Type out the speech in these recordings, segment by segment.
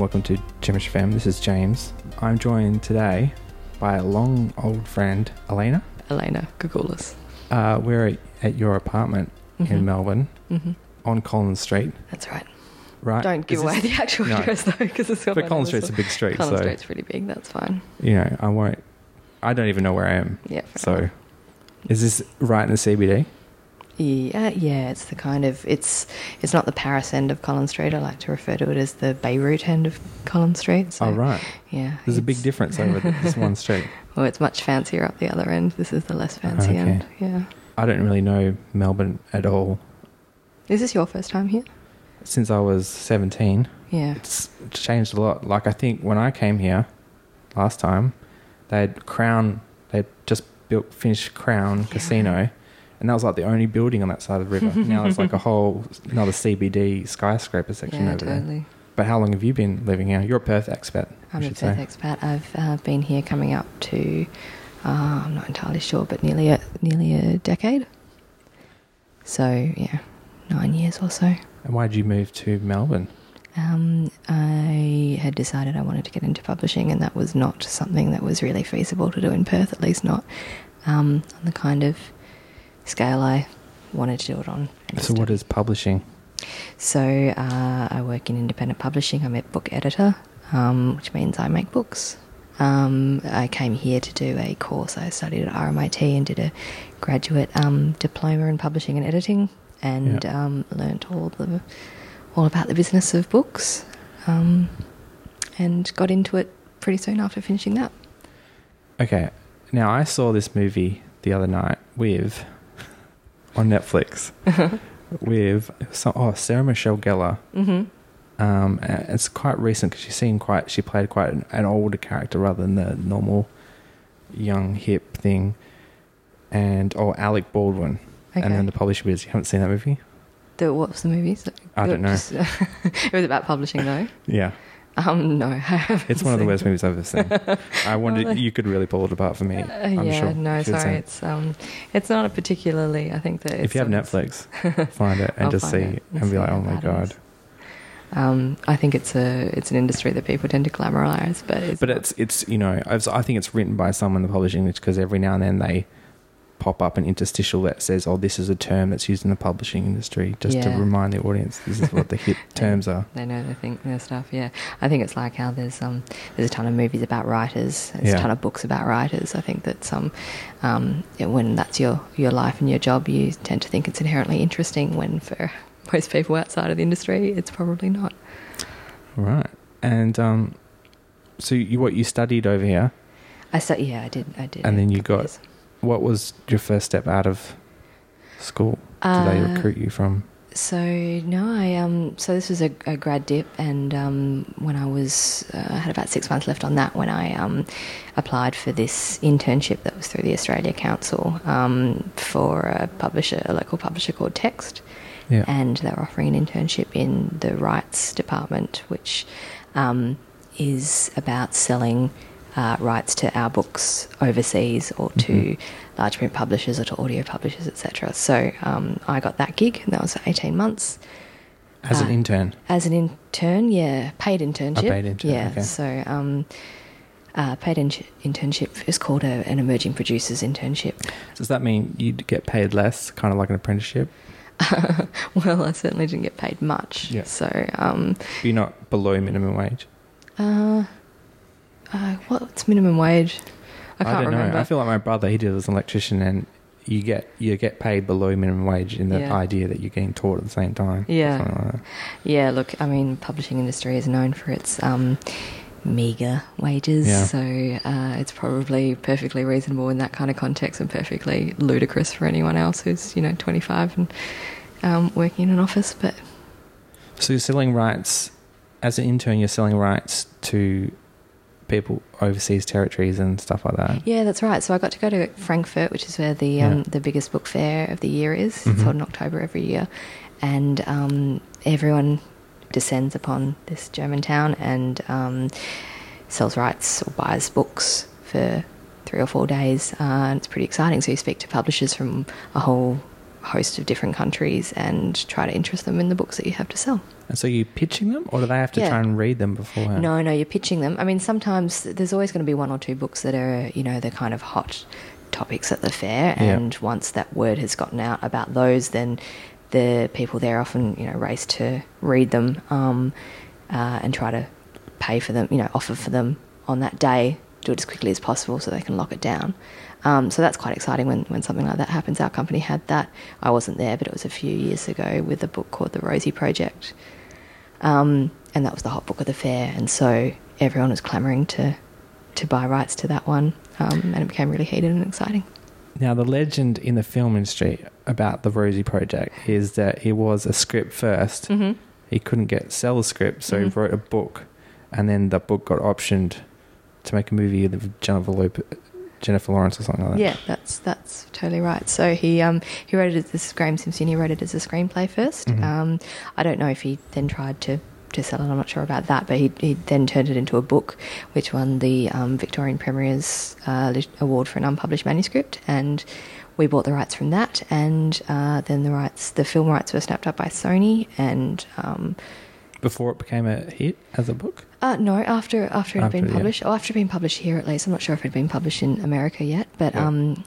and welcome to Chemish Fam. This is James. I'm joined today by a long old friend, Elena. Elena Gagoulas. Uh, we're at, at your apartment Mhm. in Melbourne hmm on Collins Street, That's right. right? Don't give Is away this- the actual no. address though, because it's got But Collins Street's a big street. Collins so Street's pretty big. That's fine. you know I won't. I don't even know where I am. Yeah. So, enough. is this right in the CBD? Yeah, yeah. It's the kind of it's it's not the Paris end of Collins Street. I like to refer to it as the Beirut end of Collins Street. So, oh, right. Yeah. There's a big difference over this one street. Well, it's much fancier up the other end. This is the less ah, fancy Okay. end. Yeah. I don't really know Melbourne at all. Is this your first time here? Since I was 17, Yeah. it's changed a lot. Like I think when I came here last time, they had Crown. They would just built finished Crown Casino, and that was like the only building on that side of the river. now it's like a whole another CBD skyscraper section Yeah, over there. But how long have you been living here? You're a Perth expat. I'm a Perth say. expat. I've uh, been here coming up to, uh, I'm not entirely sure, but nearly a, nearly a decade. So yeah, nine years or so. And why did you move to Melbourne? Um, I had decided I wanted to get into publishing, and that was not something that was really feasible to do in Perth, at least not um, on the kind of scale I wanted to do it on. So what is publishing? So uh, I work in independent publishing. I'm a book editor, um, which means I make books. Um, I came here to do a course. I studied at RMIT and did a graduate um, diploma in publishing and editing, and Yeah. um, learnt all the all about the business of books, um, and got into it pretty soon after finishing that. Okay. Now I saw this movie the other night with on Netflix with some, oh Sarah Michelle Gellar. Mm-hmm. Um, it's quite recent because she seemed quite she played quite an, an older character rather than the normal young hip thing. And oh Alec Baldwin. Okay. And then the publisher biz. You haven't seen that movie? the, what was the movie? So- I don't know. just- it was about publishing, though. Yeah. Um, no, I haven't It's one of the worst it. movies I've ever seen. I wondered Well, you could really pull it apart for me. Uh, I'm yeah, sure. no, sorry, it's um, it's not a particularly. I think that if you have Netflix, find it and I'll just see and, and be like, oh my god. Um, I think it's a it's an industry that people tend to glamorize, but it's But not. it's it's you know I've, I think it's written by someone in the publishing industry because every now and then they pop up an interstitial that says, "Oh, this is a term that's used in the publishing industry," just to remind the audience this is what the hit terms are. They know they think their stuff. Yeah, I think it's like how there's um there's a ton of movies about writers. There's Yeah. a ton of books about writers. I think that some um when that's your your life and your job, you tend to think it's inherently interesting. When for most people outside of the industry, it's probably not. Right. And um, so you what you studied over here? I stu- yeah, I did. I did. And then you got- years. What was your first step out of school? Did they Uh, recruit you from? So no, I um. So this was a, a grad dip, and um, when I was, uh, I had about six months left on that when I um, applied for this internship that was through the Australia Council um, for a publisher, a local publisher called Text, Yeah. and they were offering an internship in the rights department, which um, is about selling uh, rights to our books overseas or to Mhm. large print publishers or to audio publishers, etc. So um, I got that gig, and that was 18 months. As an uh, intern. As an intern, yeah, paid internship. paid intern, yeah. okay. So, um, uh, paid in- internship is called a, an emerging producers internship. Does that mean you'd get paid less, kind of like an apprenticeship? well, I certainly didn't get paid much. Yeah. So, um, You're not below minimum wage. uh, uh, what's minimum wage? I can't don't remember. know. I feel like my brother, he did as an electrician, and you get you get paid below minimum wage in the Yeah. idea that you're getting taught at the same time. Yeah. Like. Yeah, look, I mean, publishing industry is known for its um, meager wages, Yeah. so uh, it's probably perfectly reasonable in that kind of context and perfectly ludicrous for anyone else who's you know 25 and um, working in an office. But So you're selling rights as an intern. You're selling rights to people overseas territories and stuff like that. yeah, that's right. So I got to go to Frankfurt, which is where the um, the biggest book fair of the year is. Mhm. It's held in October every year, and um, everyone descends upon this German town and um, sells rights or buys books for three or four days, uh, and it's pretty exciting. So you speak to publishers from a whole host of different countries and try to interest them in the books that you have to sell. And so you pitching them, or do they have to Yeah. try and read them beforehand? No, no, you're pitching them. I mean, sometimes there's always going to be one or two books that are, you know, the kind of hot topics at the fair, and once that word has gotten out about those, then the people there often, you know, race to read them um, uh, and try to pay for them, you know, offer for them on that day. Do it as quickly as possible so they can lock it down. Um, so that's quite exciting when, when something like that happens. Our company had that. I wasn't there, but it was a few years ago with a book called The Rosie Project. Um, and that was the hot book of the fair. And so everyone was clamouring to, to buy rights to that one. Um, and it became really heated and exciting. Now, the legend in the film industry about the Rosie Project is that it was a script 1st Mm-hmm. He couldn't get sell the script, so Mhm. he wrote a book, and then the book got optioned to make a movie with Jennifer Lopez, Jennifer Lawrence or something like that. Yeah, that's that's totally right. So he um, he wrote it as this Graeme Simsion. He wrote it as a screenplay 1st Mhm. Um, I don't know if he then tried to to sell it. I'm not sure about that, but he he then turned it into a book, which won the um, Victorian Premier's uh, award for an unpublished manuscript, and we bought the rights from that, and uh, then the rights, the film rights, were snapped up by Sony, and um, Before it became a hit as a book. uh, no, after after it had been After, yeah. published, or after it had been published here at least. I'm not sure if it had been published in America yet, but Yeah. um,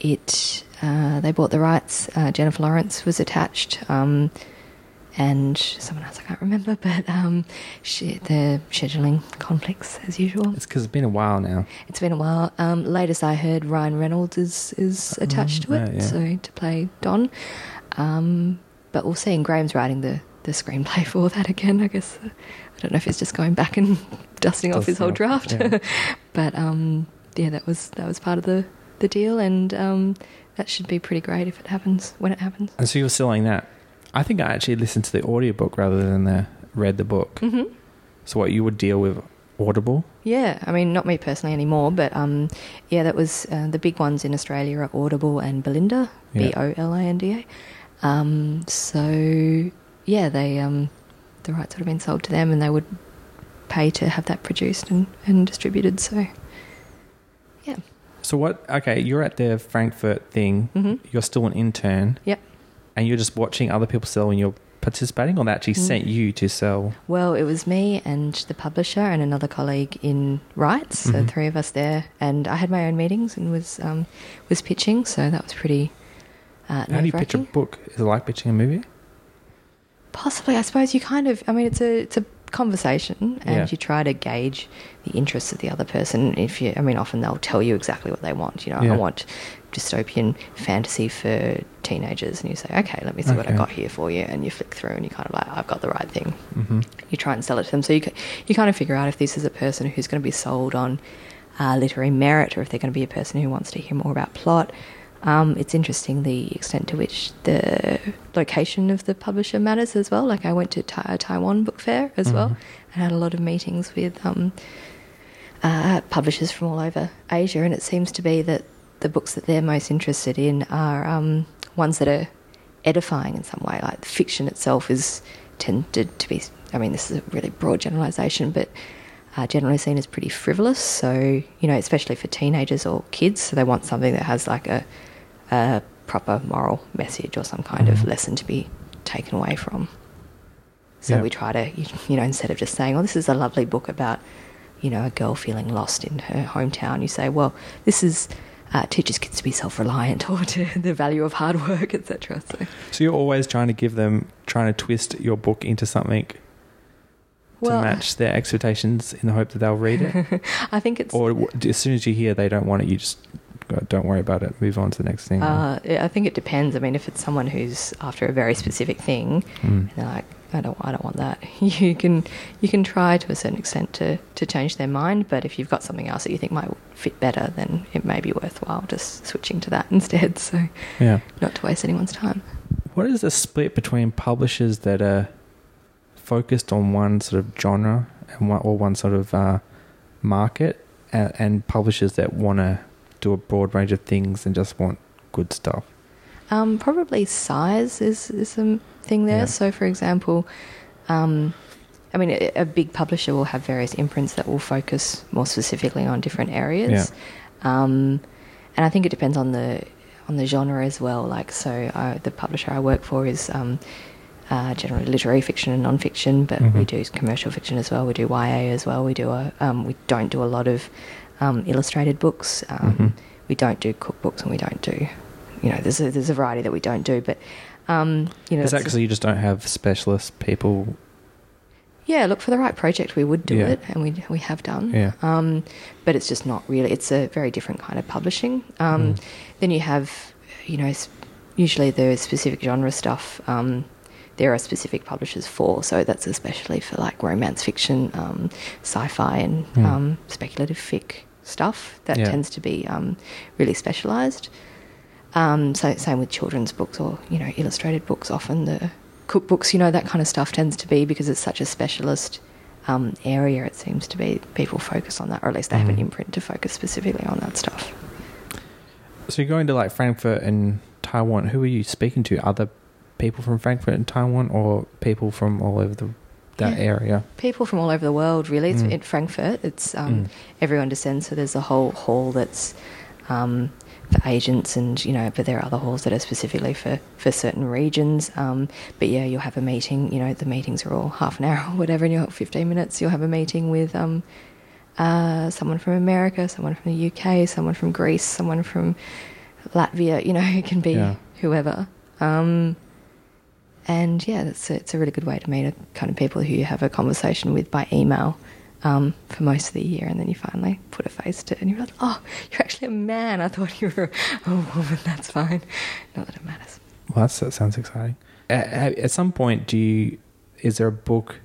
it uh, they bought the rights. Uh, Jennifer Lawrence was attached, um, and someone else I can't remember, but um, she, the scheduling conflicts as usual. It's because it's been a while now. It's been a while. Um, latest I heard, Ryan Reynolds is is attached to it, yeah, yeah. so to play Don. Um, but we'll see. And Graeme's writing the the screenplay for that again. I guess uh, I don't know if he's just going back and dusting off his whole draft, yeah. but um, yeah, that was that was part of the the deal, and um, that should be pretty great if it happens when it happens. And so you were selling that. I think I actually listened to the audiobook rather than the, read the book. hmm So what you would deal with Audible? Yeah, I mean, not me personally anymore, but um, yeah, that was uh, the big ones in Australia are Audible and Bolinda, Yeah. B O L I N D A. Um, so yeah, they um, the rights would have been sold to them, and they would pay to have that produced and, and distributed. So yeah, So what? Okay, you're at the Frankfurt thing. hmm You're still an intern, yep. and you're just watching other people sell, and you're participating, or they actually Mm. sent you to sell. Well, it was me and the publisher and another colleague in rights, so Mhm. three of us there, and I had my own meetings and was um, was pitching, so that was pretty. Uh, How do you pitch a book? Is it like pitching a movie? Possibly, I suppose you kind of. I mean, it's a it's a conversation, and Yeah. you try to gauge the interests of the other person. If you, I mean, often they'll tell you exactly what they want. You know, Yeah. I want dystopian fantasy for teenagers, and you say, okay, let me see what I Okay. got here for you, and you flick through, and you kind of like, I've got the right thing. hmm You try and sell it to them, so you you kind of figure out if this is a person who's going to be sold on uh, literary merit, or if they're going to be a person who wants to hear more about plot. Um, it's interesting the extent to which the location of the publisher matters as well. Like I went to a Taiwan book fair as well Mhm. and had a lot of meetings with um, uh, publishers from all over Asia, and it seems to be that the books that they're most interested in are um, ones that are edifying in some way. Like fiction itself is tended to be. I mean, this is a really broad generalisation, but uh, generally seen as pretty frivolous. So you know, especially for teenagers or kids, so they want something that has like a, a proper moral message or some kind of Mhm. lesson to be taken away from. So Yeah. we try to, you know, instead of just saying, "Oh, this is a lovely book about, you know, a girl feeling lost in her hometown," you say, "Well, this is." Uh, teaches kids to be self-reliant or to the value of hard work, etc. So, So you're always trying to give them, trying to twist your book into something well, to match their expectations in the hope that they'll read it. I think it's or as soon as you hear they don't want it, you just don't worry about it. Move on to the next thing. Uh, I think it depends. I mean, if it's someone who's after a very specific thing, Mm. they're like, I don't, I don't want that. You can, you can try to a certain extent to, to change their mind. But if you've got something else that you think might fit better, then it may be worthwhile just switching to that instead. So, Yeah. not to waste anyone's time. What is the split between publishers that are focused on one sort of genre and one, or one sort of uh, market, and, and publishers that want to do a broad range of things and just want good stuff? Um, probably size is is a thing there. Yeah. So, for example, um, I mean, a, a big publisher will have various imprints that will focus more specifically on different areas, um, and I think it depends on the on the genre as well. Like so, I, the publisher I work for is um, uh, generally literary fiction and non-fiction, but we Mhm. do commercial fiction as well. We do YA as well. We do a um, we don't do a lot of um, illustrated books. Um, Mhm. We don't do cookbooks, and we don't do you know there's a, there's a variety that we don't do, but um, you know Is that because you just don't have specialist people? yeah, look for the right project, we would do Yeah. it, and we we have done. Yeah. Um, but it's just not really. It's a very different kind of publishing. Um, Mm. Then you have, you know, usually the specific genre stuff. Um, there are specific publishers for, so that's especially for like romance fiction, um, sci-fi, and Mm. um, speculative fic stuff. That Yeah. tends to be um, really specialised. Um, so same with children's books or you know illustrated books. Often the cookbooks, you know, that kind of stuff tends to be because it's such a specialist um, area. It seems to be people focus on that, or at least they have an Mhm. imprint to focus specifically on that stuff. So you're going to like Frankfurt and Taiwan. Who are you speaking to? Other people from Frankfurt and Taiwan, or people from all over the that Yeah. area? People from all over the world, really. It's Mm. in Frankfurt. It's um, Mm. everyone descends, so there's a whole hall that's um, for agents, and you know, but there are other halls that are specifically for for certain regions. Um, but yeah, you'll have a meeting. You know, the meetings are all half an hour or whatever, and you'll have 15 minutes. You'll have a meeting with um, uh, someone from America, someone from the UK, someone from Greece, someone from Latvia. You know, it can be Yeah. whoever. Um, and yeah, it's a, it's a really good way to meet a kind of people who you have a conversation with by email um, for most of the year, and then you finally put a face to it, and you're like, oh, you're actually a man. I thought you were a woman. That's fine. Not that it matters. Well, that's, that sounds exciting. At, at some point, do you? Is there a book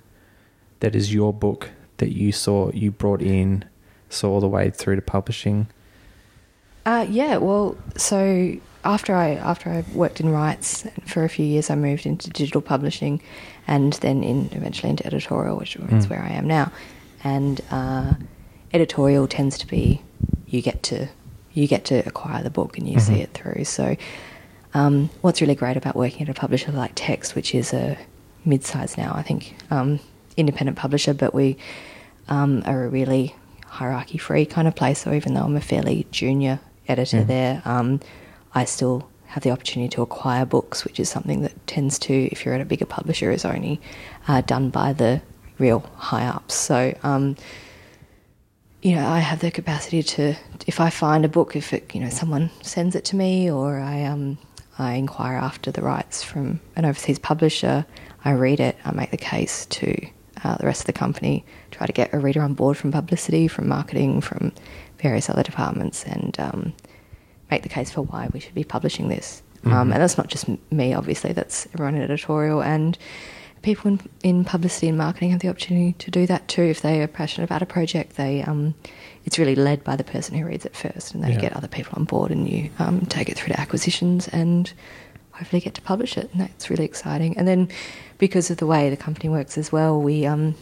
that is your book that you saw you brought in, saw all the way through to publishing? Uh, yeah, well, so after I after I worked in rights for a few years, I moved into digital publishing, and then in eventually into editorial, which is Mm. where I am now. And uh, editorial tends to be you get to you get to acquire the book and you see Mhm. it through. So, um, what's really great about working at a publisher like Text, which is a mid-size now, I think, um, independent publisher, but we um, are a really hierarchy-free kind of place. So even though I'm a fairly junior editor Yeah. there, um, I still have the opportunity to acquire books, which is something that tends to, if you're at a bigger publisher, is only uh, done by the real high ups. So, um, you know, I have the capacity to, if I find a book, if it, you know, someone sends it to me, or I um, I inquire after the rights from an overseas publisher, I read it, I make the case to uh, the rest of the company, try to get a reader on board from publicity, from marketing, from various other departments, and um, make the case for why we should be publishing this. Um, Mhm. and that's not just me, obviously, that's everyone in editorial and people in, in publicity and marketing have the opportunity to do that too. If they are passionate about a project, they um, it's really led by the person who reads it first, and then Yeah. you get other people on board, and you um, take it through to acquisitions, and hopefully get to publish it. And that's really exciting. And then because of the way the company works as well, we um,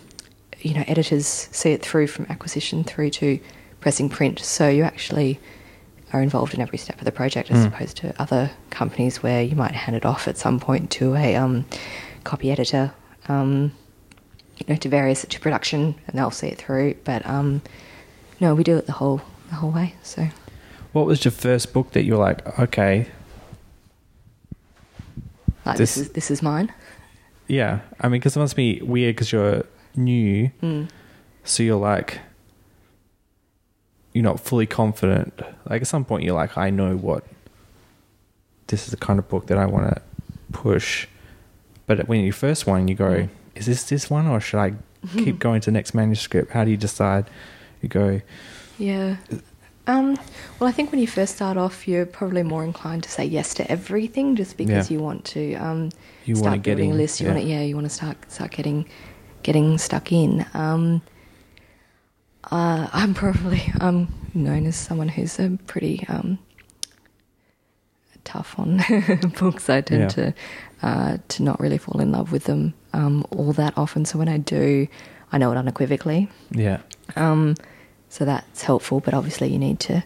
you know editors see it through from acquisition through to pressing print. So you actually are involved in every step of the project as Mm. opposed to other companies where you might hand it off at some point to a um, copy editor, um, you know, to various to production, and they'll see it through. But um, no, we do it the whole the whole way. So What was your first book that you were like, okay, like this, This- is this is mine. yeah? I mean, because it must be weird because you're new, Mm. so you're like, you're not fully confident. Like at some point, you're like, I know what this is the kind of book that I want to push. But when you first one, you go, Mm. is this this one, or should I keep going to the next manuscript? How do you decide? You go, Yeah. Um, well, I think when you first start off, you're probably more inclined to say yes to everything, just because Yeah. you want to. Um, You start wanna get building in, a list. You yeah. want to, yeah, you want to start start getting getting stuck in. Um, uh, I'm probably I'm known as someone who's a pretty um, tough on books. I tend Yeah. to uh, to not really fall in love with them um, all that often. So when I do, I know it unequivocally. yeah, Um, so that's helpful, but obviously you need to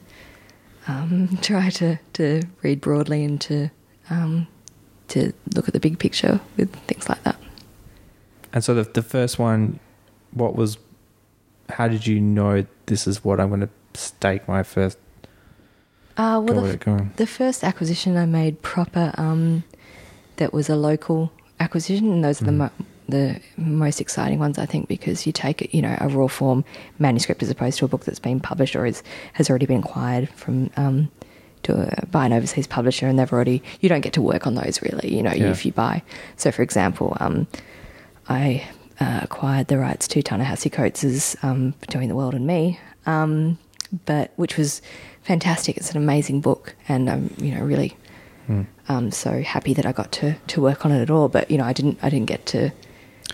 um, try to, to read broadly and to um, to look at the big picture with things like that. And so the the first one, what was? How did you know this is what I'm going to stake my first Uh, well, the, going? the first acquisition I made proper, um, that was a local acquisition, and those are the Mhm. mo- the most exciting ones, I think, because you take you know, a raw form manuscript as opposed to a book that's been published or is, has already been acquired from um, to a, by an overseas publisher, and they've already you don't get to work on those really, you know, Yeah. if you buy. So, for example, um, I uh, acquired the rights to Ta-Nehisi Coates' um, Between the World and Me, um, but which was fantastic. It's an amazing book, and I'm you know really um, so happy that I got to, to work on it at all. But you know, I didn't I didn't get to.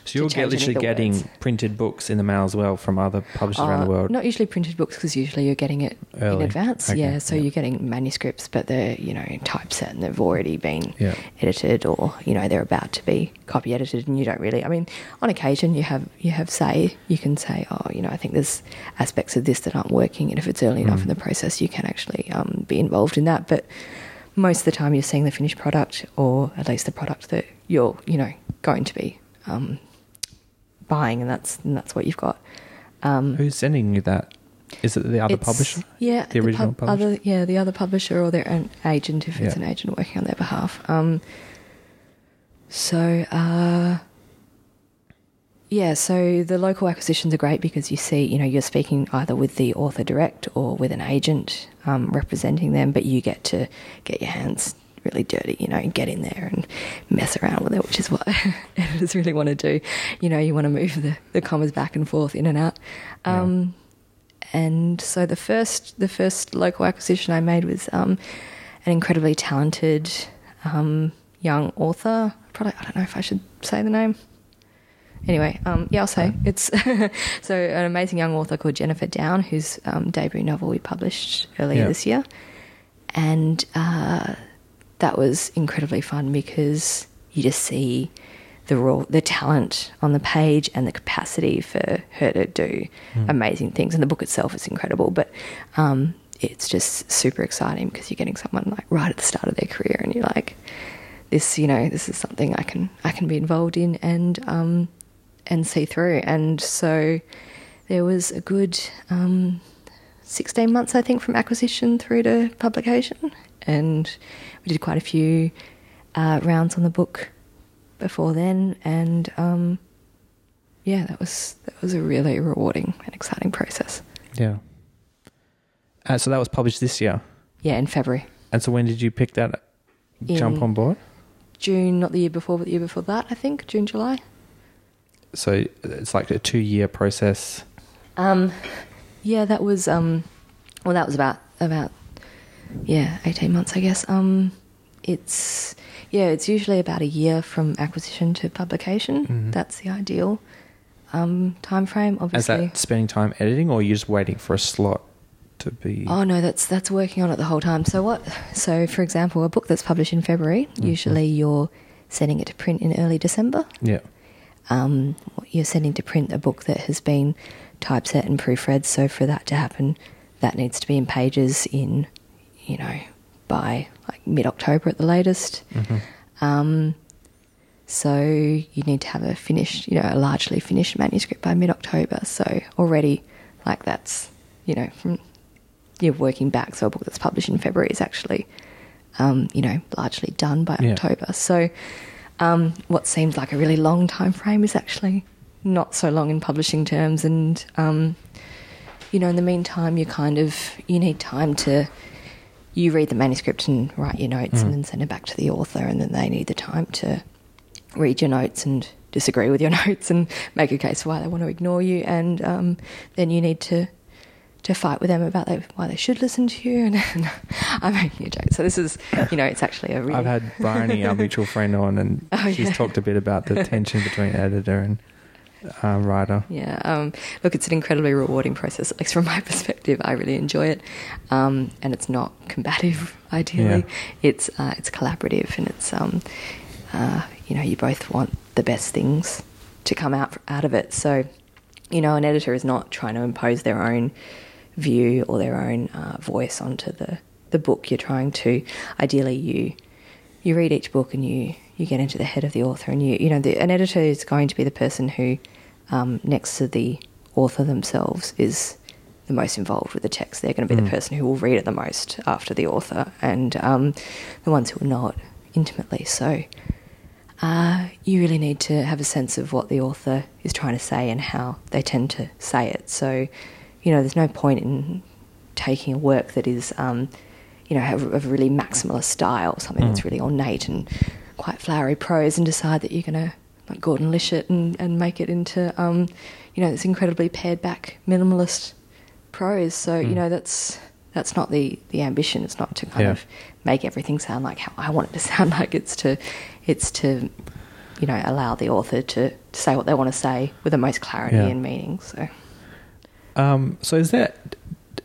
So you're get literally getting words. printed books in the mail as well from other publishers around Uh, the world. Not usually printed books because usually you're getting it in advance. Okay, Yeah, so yeah. you're getting manuscripts, but they're you know typeset and they've already been Yeah. edited, or you know they're about to be copy edited, and you don't really. I mean, on occasion you have you have say you can say, oh, you know, I think there's aspects of this that aren't working, and if it's early enough Mm. in the process, you can actually um, be involved in that. But most of the time, you're seeing the finished product, or at least the product that you're you know going to be um, buying, and that's and that's what you've got. Um, Who's sending you that? Is it the other publisher? Yeah, The original pub- publisher? Other, yeah, the other publisher or their own agent if it's an agent working on their behalf. Um, so, uh, yeah, so the local acquisitions are great because you see, you know, you're speaking either with the author direct or with an agent um, representing them, but you get to get your hands really dirty, you know, and get in there and mess around with it, which is what editors really want to do. You know, you want to move the, the commas back and forth in and out. Yeah. Um, and so the first the first local acquisition I made was um, an incredibly talented um, young author. Probably I don't know if I should say the name. Anyway, um, yeah, I'll say it's so an amazing young author called Jennifer Down, whose um, debut novel we published earlier Yeah. this year, and uh, that was incredibly fun because you just see the raw the talent on the page and the capacity for her to do Mm. amazing things. And the book itself is incredible, but um, it's just super exciting because you're getting someone like right at the start of their career, and you're like, this, you know, this is something I can I can be involved in and um, and see through. And so there was a good um, 16 months, I think, from acquisition through to publication, and we did quite a few uh, rounds on the book before then, and um, yeah, that was that was a really rewarding and exciting process. Yeah. Uh, so that was published this year. Yeah, in February, And so when did you pick that jump on board? June, not the year before, but the year before that, I think June, July. So it's like a two year process. Um, yeah, that was um, well, that was about about yeah, eighteen months, I guess. Um, it's yeah, it's usually about a year from acquisition to publication. Mhm. That's the ideal um, time frame. Obviously, is that spending time editing or are you just waiting for a slot to be. Oh no, that's that's working on it the whole time. So what? So for example, a book that's published in February, Mhm. usually you're sending it to print in early December. Yeah. um, you're sending to print a book that has been typeset and proofread. So for that to happen, that needs to be in pages in, you know, by like mid October at the latest. hmm Um, so you need to have a finished, you know, a largely finished manuscript by mid October. So already, like that's, you know, from you're working back. So a book that's published in February is actually, um, you know, largely done by Yeah. October. So um, what seems like a really long time frame is actually not so long in publishing terms. And um, you know, in the meantime, you kind of you need time to you read the manuscript and write your notes Mm. and then send it back to the author, and then they need the time to read your notes and disagree with your notes and make a case for why they want to ignore you, and um, then you need to to fight with them about why they should listen to you. And I'm making a joke. So this is, you know, it's actually a really. I've had Bryony, our mutual friend, on, and Oh, she's yeah. talked a bit about the tension between editor and uh, writer. Yeah, um, look, it's an incredibly rewarding process, at least from my perspective. I really enjoy it, um, and it's not combative. Ideally, Yeah. it's uh, it's collaborative, and it's um, uh, you know you both want the best things to come out out of it. So, you know, an editor is not trying to impose their own view or their own uh, voice onto the the book. You're trying to, ideally, you you read each book and you you get into the head of the author and you you know the, an editor is going to be the person who um, next to the author themselves is the most involved with the text. They're going to be Mm. the person who will read it the most after the author, and um, the ones who are not intimately. So uh, you really need to have a sense of what the author is trying to say and how they tend to say it. So, you know, there's no point in taking a work that is, um, you know, have of a really maximalist style, something that's Mm. really ornate and quite flowery prose, and decide that you're going to like Gordon Lish it and, and make it into, um, you know, this incredibly pared back minimalist prose. So, you Mm. know, that's that's not the the ambition. It's not to kind Yeah. of make everything sound like how I want it to sound like. It's to it's to you know allow the author to, to say what they want to say with the most clarity Yeah. and meaning. So Um, so is that d-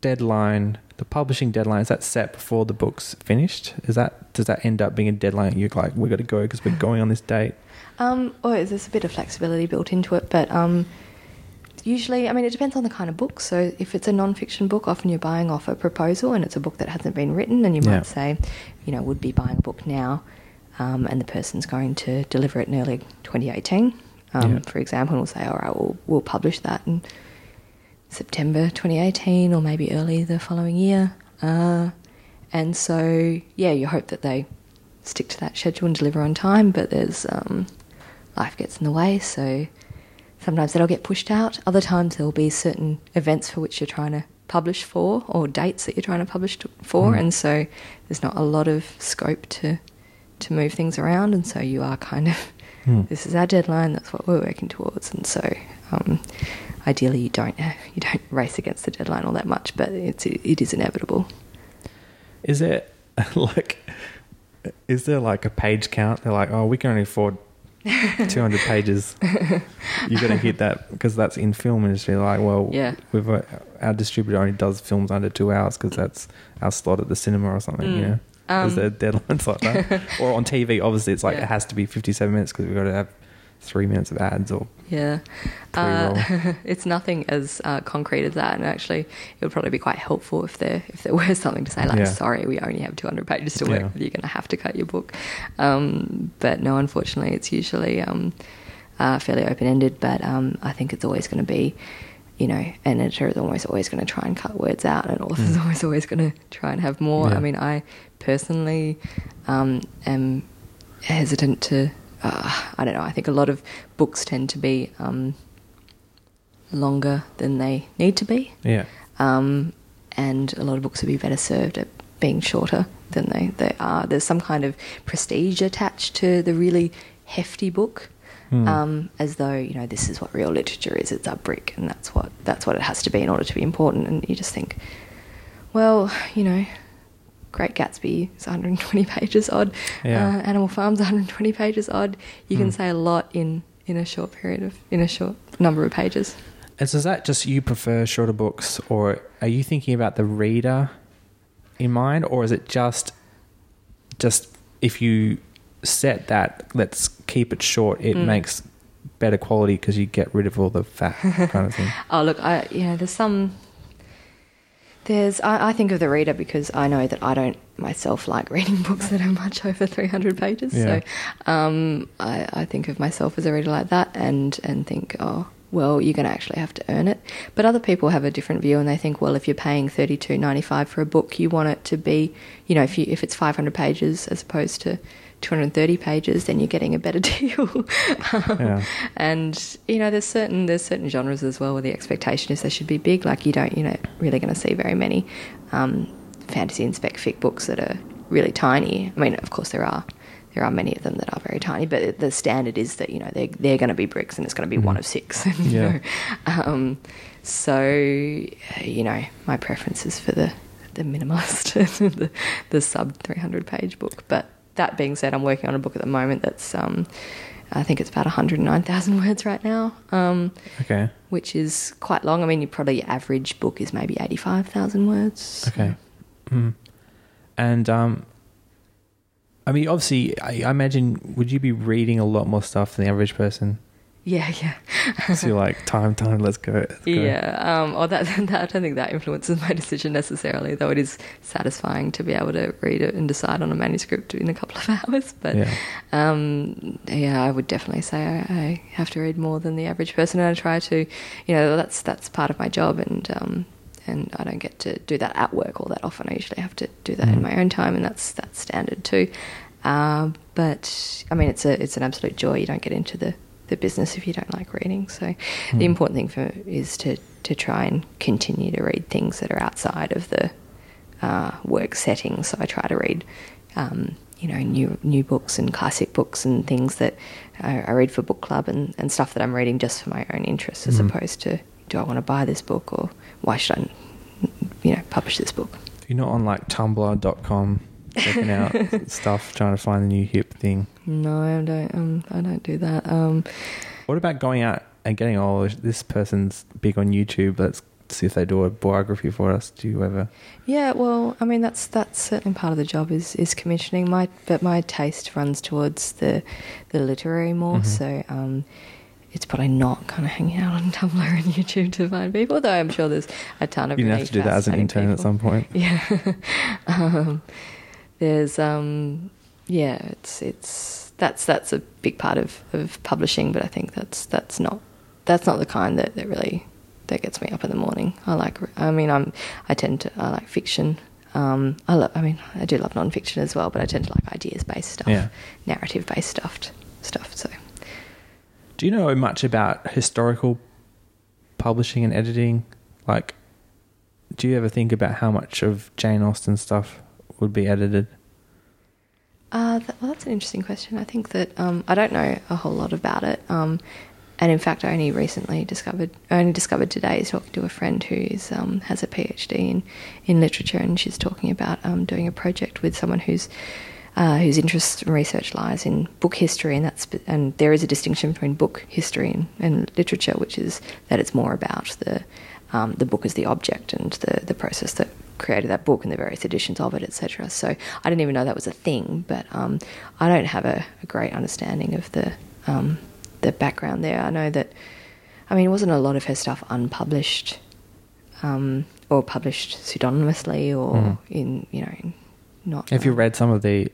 deadline, the publishing deadline, is that set before the book's finished? Is that does that end up being a deadline? You're like, we've got to go because we're going on this date. Um, or there's a bit of flexibility built into it, but um, usually, I mean, it depends on the kind of book. So if it's a non-fiction book, often you're buying off a proposal, and it's a book that hasn't been written, and you might Yeah. say, you know, would be buying a book now, um, and the person's going to deliver it in early 2018, um, Yeah. for example, and we'll say, all right, we'll, we'll publish that in September 2018, or maybe early the following year. Uh, and so, yeah, you hope that they stick to that schedule and deliver on time, but there's um, life gets in the way, so sometimes that'll get pushed out. Other times there'll be certain events for which you're trying to publish for, or dates that you're trying to publish to, for, Mm. and so there's not a lot of scope to to move things around, and so you are kind of Hmm. this is our deadline. That's what we're working towards, and so um, ideally you don't you don't race against the deadline all that much, but it's it is inevitable. Is there like, is there like a page count? They're like, oh, we can only afford 200 pages. You're going to hit that because that's in film industry. Like, well, Yeah. we've uh, our distributor only does films under two hours because that's our slot at the cinema or something. You Mm. know, Um, is there deadlines like that? or on TV, obviously, it's like Yeah. it has to be 57 minutes because we've got to have three minutes of ads or Yeah. Uh, it's nothing as uh, concrete as that, and actually, it would probably be quite helpful if there if there were something to say like, Yeah. "Sorry, we only have 200 pages to work Yeah. with. You're going to have to cut your book." Um, but no, unfortunately, it's usually um, uh, fairly open ended. But um, I think it's always going to be. You know, an editor is almost always going to try and cut words out, and an author's Mm. always always going to try and have more. Yeah. I mean, I personally um, am hesitant to. Uh, I don't know. I think a lot of books tend to be um, longer than they need to be, yeah, um, and a lot of books would be better served at being shorter than they, they are. There's some kind of prestige attached to the really hefty book, Hmm. um, as though you know this is what real literature is. It's a brick, and that's what that's what it has to be in order to be important. And you just think, well, you know. Great Gatsby is 120 pages odd. Yeah. Uh, Animal Farm's 120 pages odd. You can Hmm. say a lot in in a short period of in a short number of pages. And so is that just you prefer shorter books, or are you thinking about the reader in mind, or is it just just if you set that, let's keep it short, it Mm. makes better quality because you get rid of all the fat kind of thing. Oh, look, I you know, there's some. There's I, I think of the reader because I know that I don't myself like reading books that are much over 300 pages. Yeah. So um, I, I think of myself as a reader like that, and and think, oh, well, you're going to actually have to earn it. But other people have a different view, and they think, well, if you're paying 32.95 for a book, you want it to be, you know, if you if it's 500 pages as opposed to 230 pages, then you're getting a better deal. Um, Yeah. And you know, there's certain there's certain genres as well where the expectation is they should be big. Like you don't, you know, really going to see very many um, fantasy and spec fic books that are really tiny. I mean, of course there are there are many of them that are very tiny, but the standard is that you know they're they're going to be bricks and it's going to be one of six. Yeah. Um, so you know, my preference is for the the minimalist, the, the sub 300 page book. But that being said, I'm working on a book at the moment that's um, I think it's about 109,000 words right now, um, Okay. which is quite long. I mean, you probably your average book is maybe 85,000 words. Okay. Mm. And um, I mean, obviously, I, I imagine would you be reading a lot more stuff than the average person? Yeah, yeah. so you're like, time, time, let's go. Let's go. Yeah, um, or that, that I don't think that influences my decision necessarily. Though it is satisfying to be able to read it and decide on a manuscript in a couple of hours. But Yeah. um, yeah, I would definitely say I, I have to read more than the average person, and I try to. You know, that's that's part of my job, and um, and I don't get to do that at work all that often. I usually have to do that in Mm. my own time, and that's that's standard too. Uh, but I mean, it's a it's an absolute joy. You don't get into the, the business if you don't like reading. So Mm. the important thing for is to to try and continue to read things that are outside of the uh, work setting. So I try to read. Um, you know, new new books and classic books and things that I, I read for book club and, and stuff that I'm reading just for my own interests, as Mhm. opposed to do I want to buy this book or why should I, you know, publish this book? You're not on like tumblr.com checking out stuff, trying to find the new hip thing. No, I don't. Um, I don't do that. Um, What about going out and getting, oh, this person's big on YouTube, let's see if they do a biography for us? Do you ever? yeah, well, I mean that's that's certainly part of the job is is commissioning. My but my taste runs towards the the literary more. Mhm. So um, it's probably not kind of hanging out on Tumblr and YouTube to find people. Though I'm sure there's a ton of You really have to do that as an intern at some point. Yeah. um, there's um yeah, it's it's that's that's a big part of, of publishing, but I think that's that's not that's not the kind that, that really that gets me up in the morning. I like I mean I'm I tend to I like fiction. Um, I love I mean I do love non-fiction as well, but I tend to like ideas based stuff, Yeah. narrative based stuff stuff. So Do you know much about historical publishing and editing? Like, do you ever think about how much of Jane Austen stuff would be edited? Uh, well, that's an interesting question. I think that um, I don't know a whole lot about it, um, and in fact, I only recently discovered. I only discovered today is talking to a friend who um, has a PhD in in literature, and she's talking about um, doing a project with someone who's uh, whose interest and research lies in book history, and that's and there is a distinction between book history and, and literature, which is that it's more about the um, the book as the object and the the process that created that book and the various editions of it, etc. So I didn't even know that was a thing, but um, I don't have a, a great understanding of the um, the background there. I know that I mean, wasn't a lot of her stuff unpublished um, or published pseudonymously or Mhm. in you know not. Have you uh, read some of the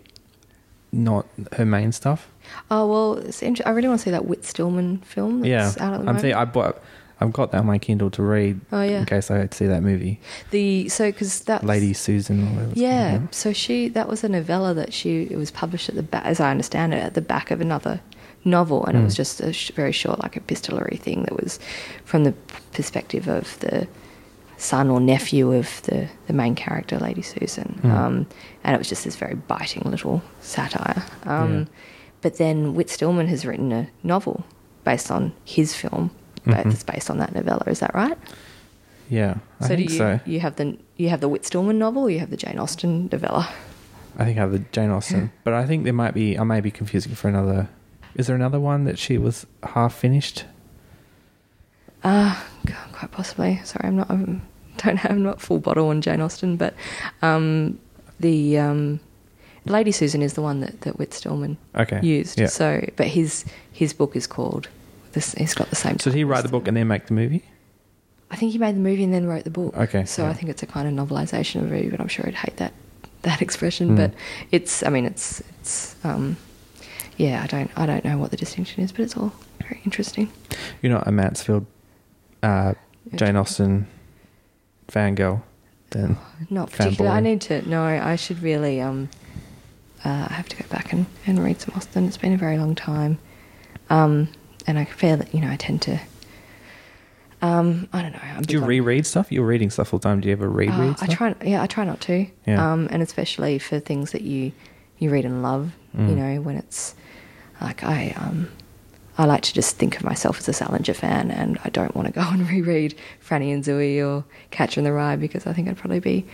not her main stuff? Oh well, I really want to see that Whit Stillman film. That's yeah, out at the I'm moment. thinking I bought. I've got that on my Kindle to read Oh, yeah. in case I had to see that movie, the so because that Lady Susan. Or whatever Yeah, so she that was a novella that she it was published at the back, as I understand it, at the back of another novel, and it was Mm. just a sh- very short, like epistolary thing that was from the perspective of the son or nephew of the the main character, Lady Susan, Mm. um, and it was just this very biting little satire. Um, Yeah. But then Whit Stillman has written a novel based on his film. Mhm. That's based on that novella. Is that right? Yeah, I so think do you so. you have the you have the Whit Stillman novel, or you have the Jane Austen novella? I think I have the Jane Austen, but I think there might be. I may be confusing for another. Is there another one that she was half finished? Uh, quite possibly. Sorry, I'm not. I'm, don't have I'm not full bottle on Jane Austen, but um, the um, Lady Susan is the one that that Whit Stillman Okay. used. Yeah. So, but his his book is called. This, he's got the same. So did he write the book and then make the movie? I think he made the movie and then wrote the book. Okay, So yeah. I think it's a kind of novelization of a movie, but I'm sure I'd hate that that expression. Mm. But it's. I mean, it's it's. Um, yeah, I don't I don't know what the distinction is, but it's all very interesting. You're not a Mansfield, uh, Jane Austen fangirl, then. Not particularly. I need to. No, I should really. Um, uh, I have to go back and, and read some Austen. It's been a very long time, um, and I feel that you know I tend to. Um, I don't know. I'm Do you on- reread stuff? You're reading stuff all the time. Do you ever reread Uh, I stuff? try. Yeah, I try not to. Yeah. Um, and especially for things that you you read and love. You Mm. know, when it's like I um, I like to just think of myself as a Salinger fan, and I don't want to go and reread Franny and Zooey or Catcher in the Rye because I think I'd probably be.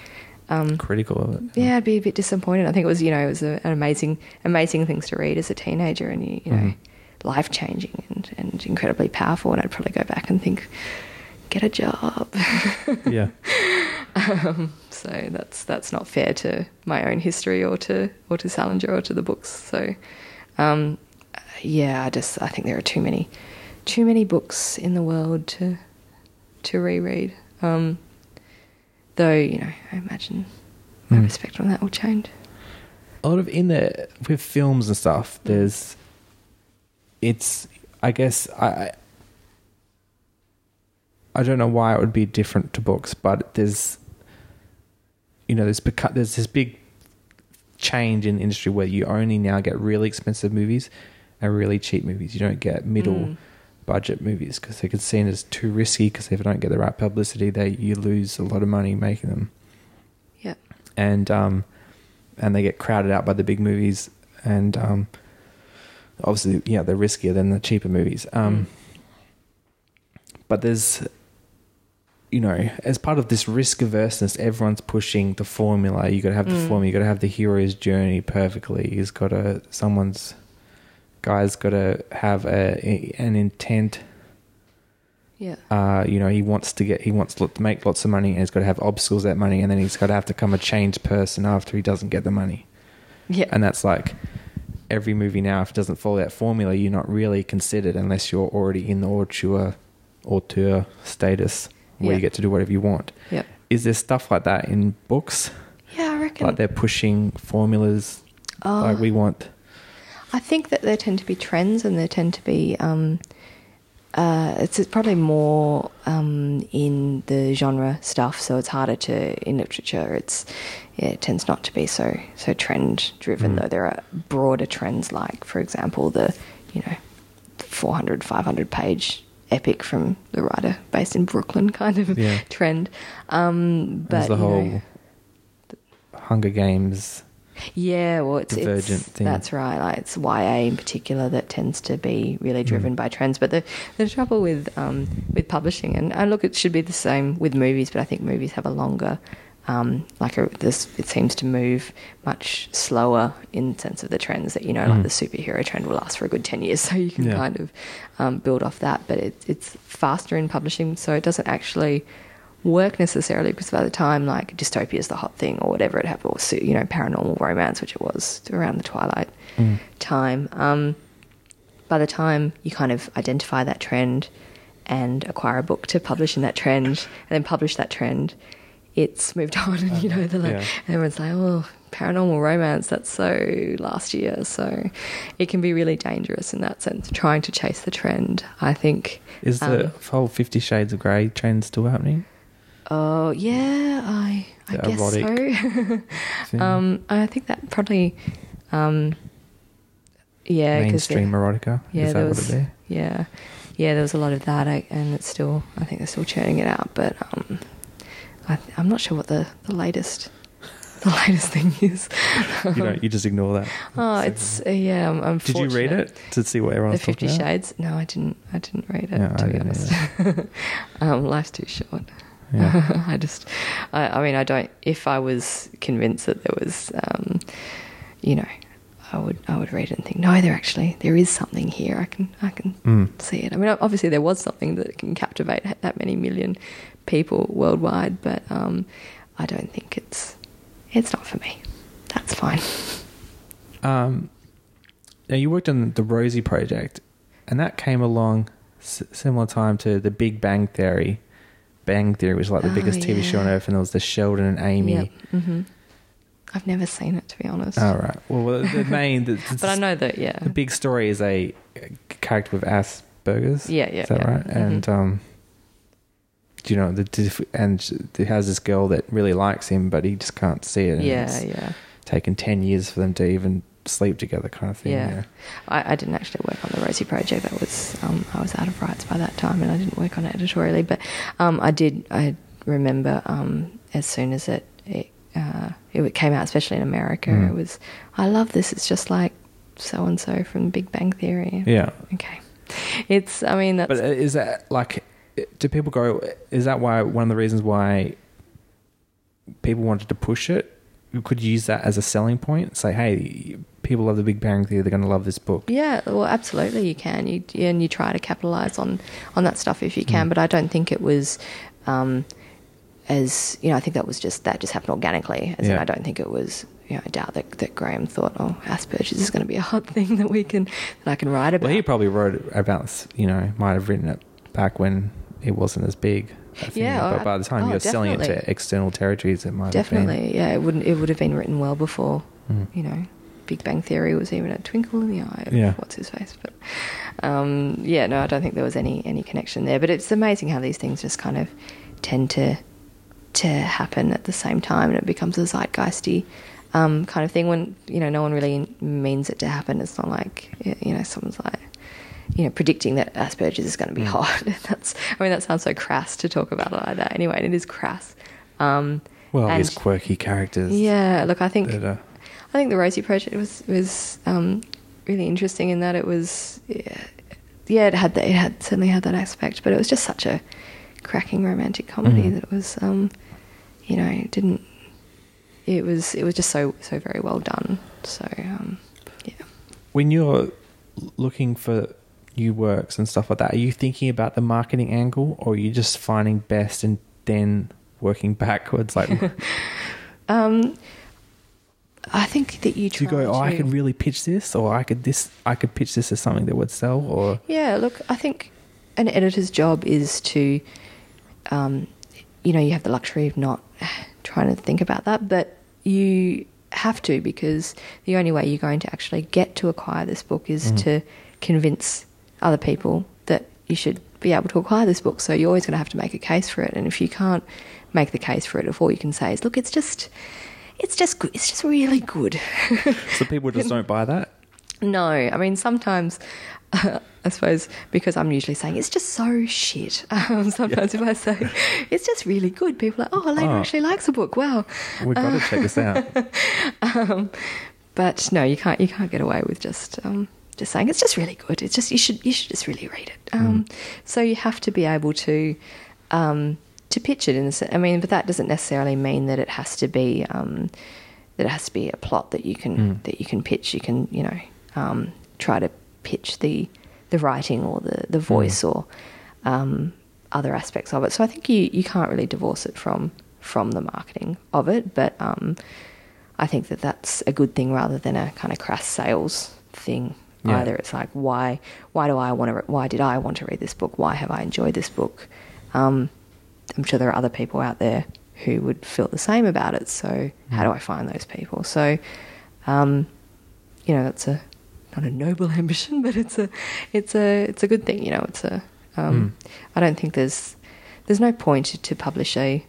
Um, Critical of it. yeah, I'd be a bit disappointed. I think it was, you know, it was a, an amazing, amazing things to read as a teenager, and you, you know, Mhm. Life changing and, and incredibly powerful. And I'd probably go back and think, get a job. Yeah. um, so that's that's not fair to my own history or to or to Salinger or to the books. So, um, yeah, I just I think there are too many too many books in the world to to reread. Um, though you know, I imagine my Mm. perspective on that will change. a lot of in the with films and stuff Mm. there's it's i guess i I- don't know why it would be different to books but there's you know there's beca- there's this big change in the industry where you only now get really expensive movies and really cheap movies you don't get middle Mm. budget movies because they're seen as too risky because if they don't get the right publicity they you lose a lot of money making them Yeah. and um, and they get crowded out by the big movies, and um, obviously, yeah, they're riskier than the cheaper movies. Um, But there's, you know, as part of this risk averseness, everyone's pushing the formula. You got to have the Mm. formula. You got to have the hero's journey perfectly. He's got to someone's guy's got to have a an intent Yeah. uh, you know, he wants to get, he wants to make lots of money, and he's got to have obstacles that money, and then he's got to have to become a changed person after he doesn't get the money. Yeah. And that's like every movie now. If it doesn't follow that formula, you're not really considered unless you're already in the auteur, auteur status where Yeah. you get to do whatever you want. Yep. Is there stuff like that in books? Yeah, I reckon. Like they're pushing formulas, Oh. like we want. I think that there tend to be trends, and there tend to be. Um, uh, it's, it's probably more um, in the genre stuff, so it's harder to in literature. It's yeah, it tends not to be so so trend driven. Mm. Though there are broader trends, like for example, the you know 400, 500 page epic from the writer based in Brooklyn kind of Yeah. trend. Um, but There's the you know, whole Hunger Games. yeah, well, it's, Divergent it's that's right. Like it's YA in particular that tends to be really driven Mm. by trends. But the the trouble with um, with publishing, and I look, it should be the same with movies, but I think movies have a longer. Um, like a, this, it seems to move much slower in the sense of the trends that you know, Mm. like the superhero trend will last for a good ten years, so you can Yeah. kind of um, build off that. But it, it's faster in publishing, so it doesn't actually work necessarily because by the time like dystopia is the hot thing or whatever it happened, or you know paranormal romance, which it was around the Twilight Mm. time. Um, by the time you kind of identify that trend and acquire a book to publish in that trend, and then publish that trend, it's moved on, and you know the like, Yeah. everyone's like, oh. Paranormal romance, that's so last year. So it can be really dangerous in that sense, trying to chase the trend. I think. Is the Um, whole Fifty Shades of Grey trend still happening? Oh yeah, I I The guess so. um, I think that probably, um, yeah, mainstream there- erotica. yeah, is there was, what it is? yeah, yeah, there was a lot of that, and it's still, I think they're still churning it out, but um, I, th- I'm not sure what the the latest. The latest thing is. You don't. You just ignore that. oh, it's uh, yeah. I'm, I'm Did you read it to see what The everyone's Fifty talking about? Shades? No, I didn't. I didn't read it. Yeah, I to be honest, um, life's too short. Yeah. I just, I, I mean, I don't. If I was convinced that there was, um, you know, I would, I would read it and think, no, there actually, there is something here. I can, I can Mm. see it. I mean, obviously, there was something that can captivate that many million people worldwide, but um, I don't think it's, it's not for me. That's fine. Um, now you worked on the Rosie project, and that came along s- similar time to the Big Bang Theory. Bang Theory was like the Oh, biggest TV show on earth, and there was the Sheldon and Amy. Yep. hmm I've never seen it, to be honest. All right. Well, the main, the, But I know that, yeah. the big story is a character with Asperger's. Yeah, yeah, Is that yeah. right? And Mhm. um, you know the diff- and he has this girl that really likes him, but he just can't see it. yeah, it's yeah. Taken ten years for them to even sleep together, kind of thing. Yeah. I, I didn't actually work on the Rosie project. That was um, I was out of rights by that time, and I didn't work on it editorially. But um, I did. I remember um, as soon as it it, uh, it came out, especially in America, Mm. it was. I love this. It's just like so and so from Big Bang Theory. Yeah. Okay. It's. I mean, that's. But uh, is that like? Do people go? Is that why one of the reasons why people wanted to push it? You could use that as a selling point. Say, hey, people love the Big Bang Theory. They're going to love this book. Yeah, well, absolutely, you can. You and you try to capitalize on on that stuff if you can. Mm. But I don't think it was. Um, as you know, I think that was just that just happened organically. As in, I don't think it was. You know, I doubt that, that Graeme thought, "Oh, Asperger's is going to be a hot thing that we can that I can write about." Well, he probably wrote about, you know, might have written it back when it wasn't as big. I. Yeah, but by the time oh, you're selling it to external territories, it might have Definitely, yeah. It wouldn't. It would have been written well before. Mm. You know, Big Bang Theory was even a twinkle in the eye. Of Yeah. What's his face? But um, yeah, no, I don't think there was any any connection there. But it's amazing how these things just kind of tend to to happen at the same time, and it becomes a zeitgeisty um, kind of thing when you know no one really means it to happen. It's not like you know someone's like. You know, predicting that Asperger's is going to be Mm. hot. That's, I mean, that sounds so crass to talk about it like that. Anyway, and it is crass. Um, Well, and- his quirky characters. yeah, look, I think that, uh, I think the Rosie project was was um, really interesting in that it was yeah, yeah it had that, it had certainly had that aspect, but it was just such a cracking romantic comedy Mhm. that it was um, you know it didn't it was it was just so so very well done. So um, yeah. when you're looking for new works and stuff like that, are you thinking about the marketing angle, or are you just finding best and then working backwards? Like, Um, I think that you try you go, "Oh, I could really pitch this," or "I could this, I could pitch this as something that would sell," or Yeah, look, I think an editor's job is to, um, you know, you have the luxury of not trying to think about that, but you have to because the only way you're going to actually get to acquire this book is Mhm. to convince other people that you should be able to acquire this book. So you're always going to have to make a case for it, and if you can't make the case for it, if all you can say is, "Look, it's just." It's just good. It's just really good. so people just don't buy that. No, I mean sometimes. I suppose because I'm usually saying it's just so shit. Um, sometimes if I say it's just really good, people are like, "Oh, Elena Oh. actually likes the book. Wow!" We've got to check this out. Um, but no, you can't. You can't get away with just um, just saying it's just really good. It's just you should you should just really read it. Um, So you have to be able to um, to pitch it in. I mean, but that doesn't necessarily mean that it has to be um, that it has to be a plot that you can Mm. that you can pitch. You can you know um, try to pitch the the writing or the the voice or um, other aspects of it. So I think you you can't really divorce it from from the marketing of it, but um, I think that that's a good thing rather than a kind of crass sales thing. Yeah. Either it's like why why do I want to re- why did I want to read this book? Why have I enjoyed this book? Um, I'm sure there are other people out there who would feel the same about it. So how do I find those people? So um, you know that's a not a noble ambition, but it's a it's a it's a good thing. You know, it's a um, I don't think there's there's no point to, to publish a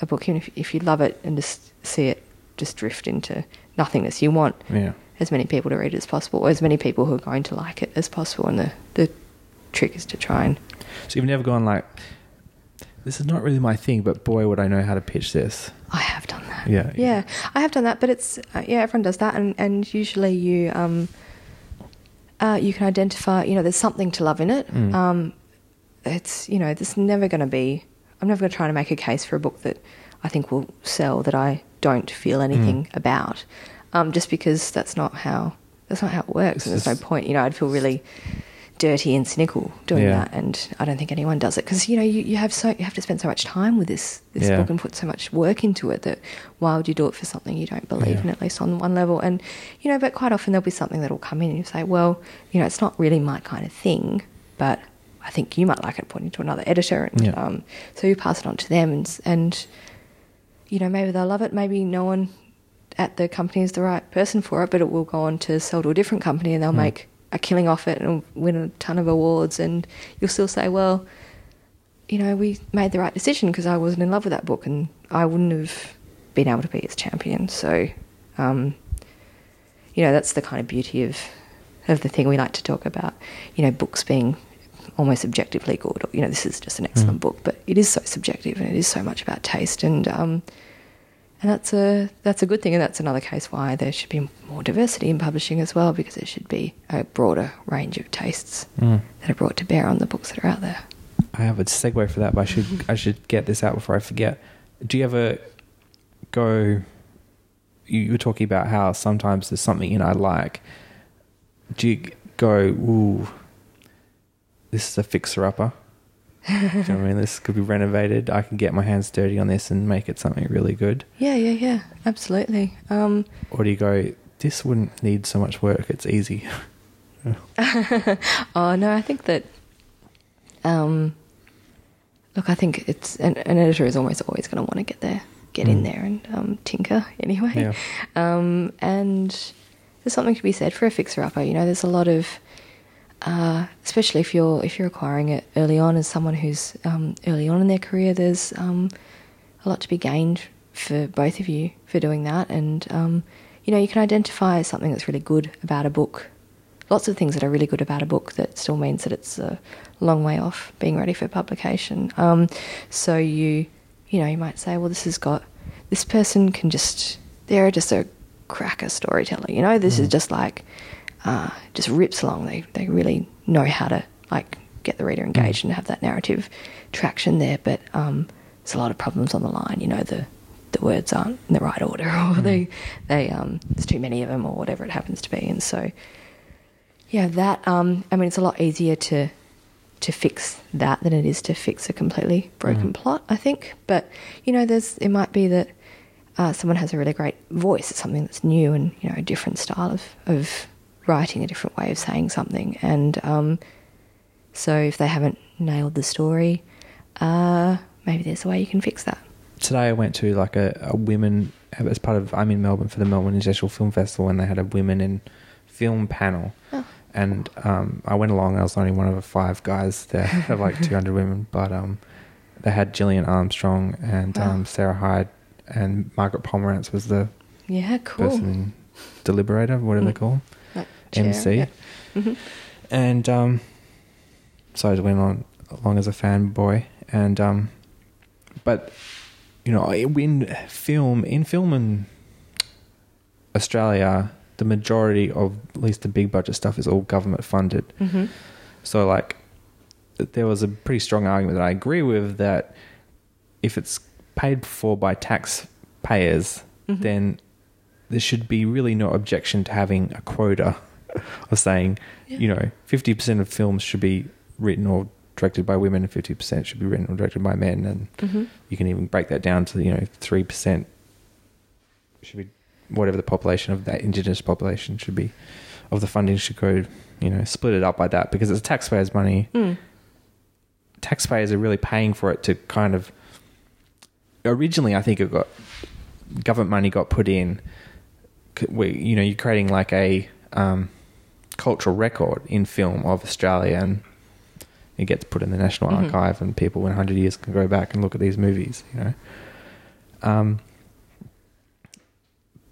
a book even if if you love it and just see it just drift into nothingness. You want Yeah. As many people to read it as possible, or as many people who are going to like it as possible. And the the trick is to try and So you've never gone like, this is not really my thing, but boy, would I know how to pitch this. I have done that. Yeah, yeah. I have done that, but it's uh, yeah, everyone does that, and and usually you um uh, you can identify, you know, there's something to love in it. Mm. Um, it's you know, there's never going to be. I'm never going to try to make a case for a book that I think will sell that I don't feel anything Mm. about, um, just because that's not how that's not how it works, It's and there's no point. You know, I'd feel really dirty and cynical doing Yeah. that, and I don't think anyone does it because you know you, you have so you have to spend so much time with this this Yeah. book and put so much work into it that why would you do it for something you don't believe Yeah. in at least on one level and you know but quite often there'll be something that'll come in and you say well you know it's not really my kind of thing but I think you might like it pointing to another editor and um, so you pass it on to them and, and you know maybe they'll love it maybe no one at the company is the right person for it but it will go on to sell to a different company and they'll Mm. make a killing off it and win a ton of awards and you'll still say well you know, we made the right decision because I wasn't in love with that book and I wouldn't have been able to be its champion. So, um, you know, that's the kind of beauty of of the thing we like to talk about. You know, books being almost objectively good. Or, you know, this is just an excellent Mm. book, but it is so subjective and it is so much about taste and um, and that's a that's a good thing and that's another case why there should be more diversity in publishing as well because there should be a broader range of tastes Mm. that are brought to bear on the books that are out there. I have a segue for that, but I should I should get this out before I forget. Do you ever go? You you were talking about how sometimes there's something in I like. Do you go? Ooh, this is a fixer upper. Do you know what I mean? This could be renovated. I can get my hands dirty on this and make it something really good. Yeah, yeah, yeah, absolutely. Um, Or do you go, this wouldn't need so much work, it's easy? oh no, I think that. Um, look, I think it's an, an editor is almost always going to want to get there, get in Mm. there, and um, tinker anyway. Yeah. Um, and there's something to be said for a fixer upper. You know, there's a lot of, uh, especially if you're if you're acquiring it early on as someone who's um, early on in their career. There's um, a lot to be gained for both of you for doing that, and um, you know, you can identify something that's really good about a book. Lots of things that are really good about a book that still means that it's a long way off being ready for publication. Um, so you, you know, you might say, well, this has got this person can just they're just a cracker storyteller. You know, this is Mhm. just like uh, just rips along. They they really know how to like get the reader engaged and have that narrative traction there. But um, there's a lot of problems on the line. You know, the the words aren't in the right order, or they they um, there's too many of them, or whatever it happens to be. And so, yeah, that um, I mean, it's a lot easier to to fix that than it is to fix a completely broken Mhm. plot. I think, but you know, there's it might be that uh, someone has a really great voice. It's something that's new and you know a different style of of writing, a different way of saying something, and um, so if they haven't nailed the story, uh, maybe there's a way you can fix that. Today I went to like a, a women, as part of, I'm in Melbourne for the Melbourne International Film Festival and they had a women in film panel. Oh. And um, I went along. I was only one of the five guys there of like 200 women, but um, they had Gillian Armstrong and Wow. um, Sarah Hyde, and Margaret Pomeranz was the Yeah, cool. person in deliberator, whatever they Mm. call 'em, Like chair, MC. yeah. Mhm. And um, so I went on along as a fanboy, and um, but you know, in film, in film in Australia, the majority of at least the big budget stuff is all government funded. Mhm. So like, there was a pretty strong argument that I agree with that if it's paid for by taxpayers, Mhm. then there should be really no objection to having a quota of saying, Yeah. you know, fifty percent of films should be written or directed by women, and fifty percent should be written or directed by men, and Mhm. you can even break that down to you know three percent should be whatever the population of that indigenous population should be of the funding should go you know split it up by that because it's taxpayers money Mm. taxpayers are really paying for it to kind of originally i think it got government money got put in where you know you're creating like a um, cultural record in film of australia and it gets put in the national Mhm. archive and people in 100 years can go back and look at these movies you know um,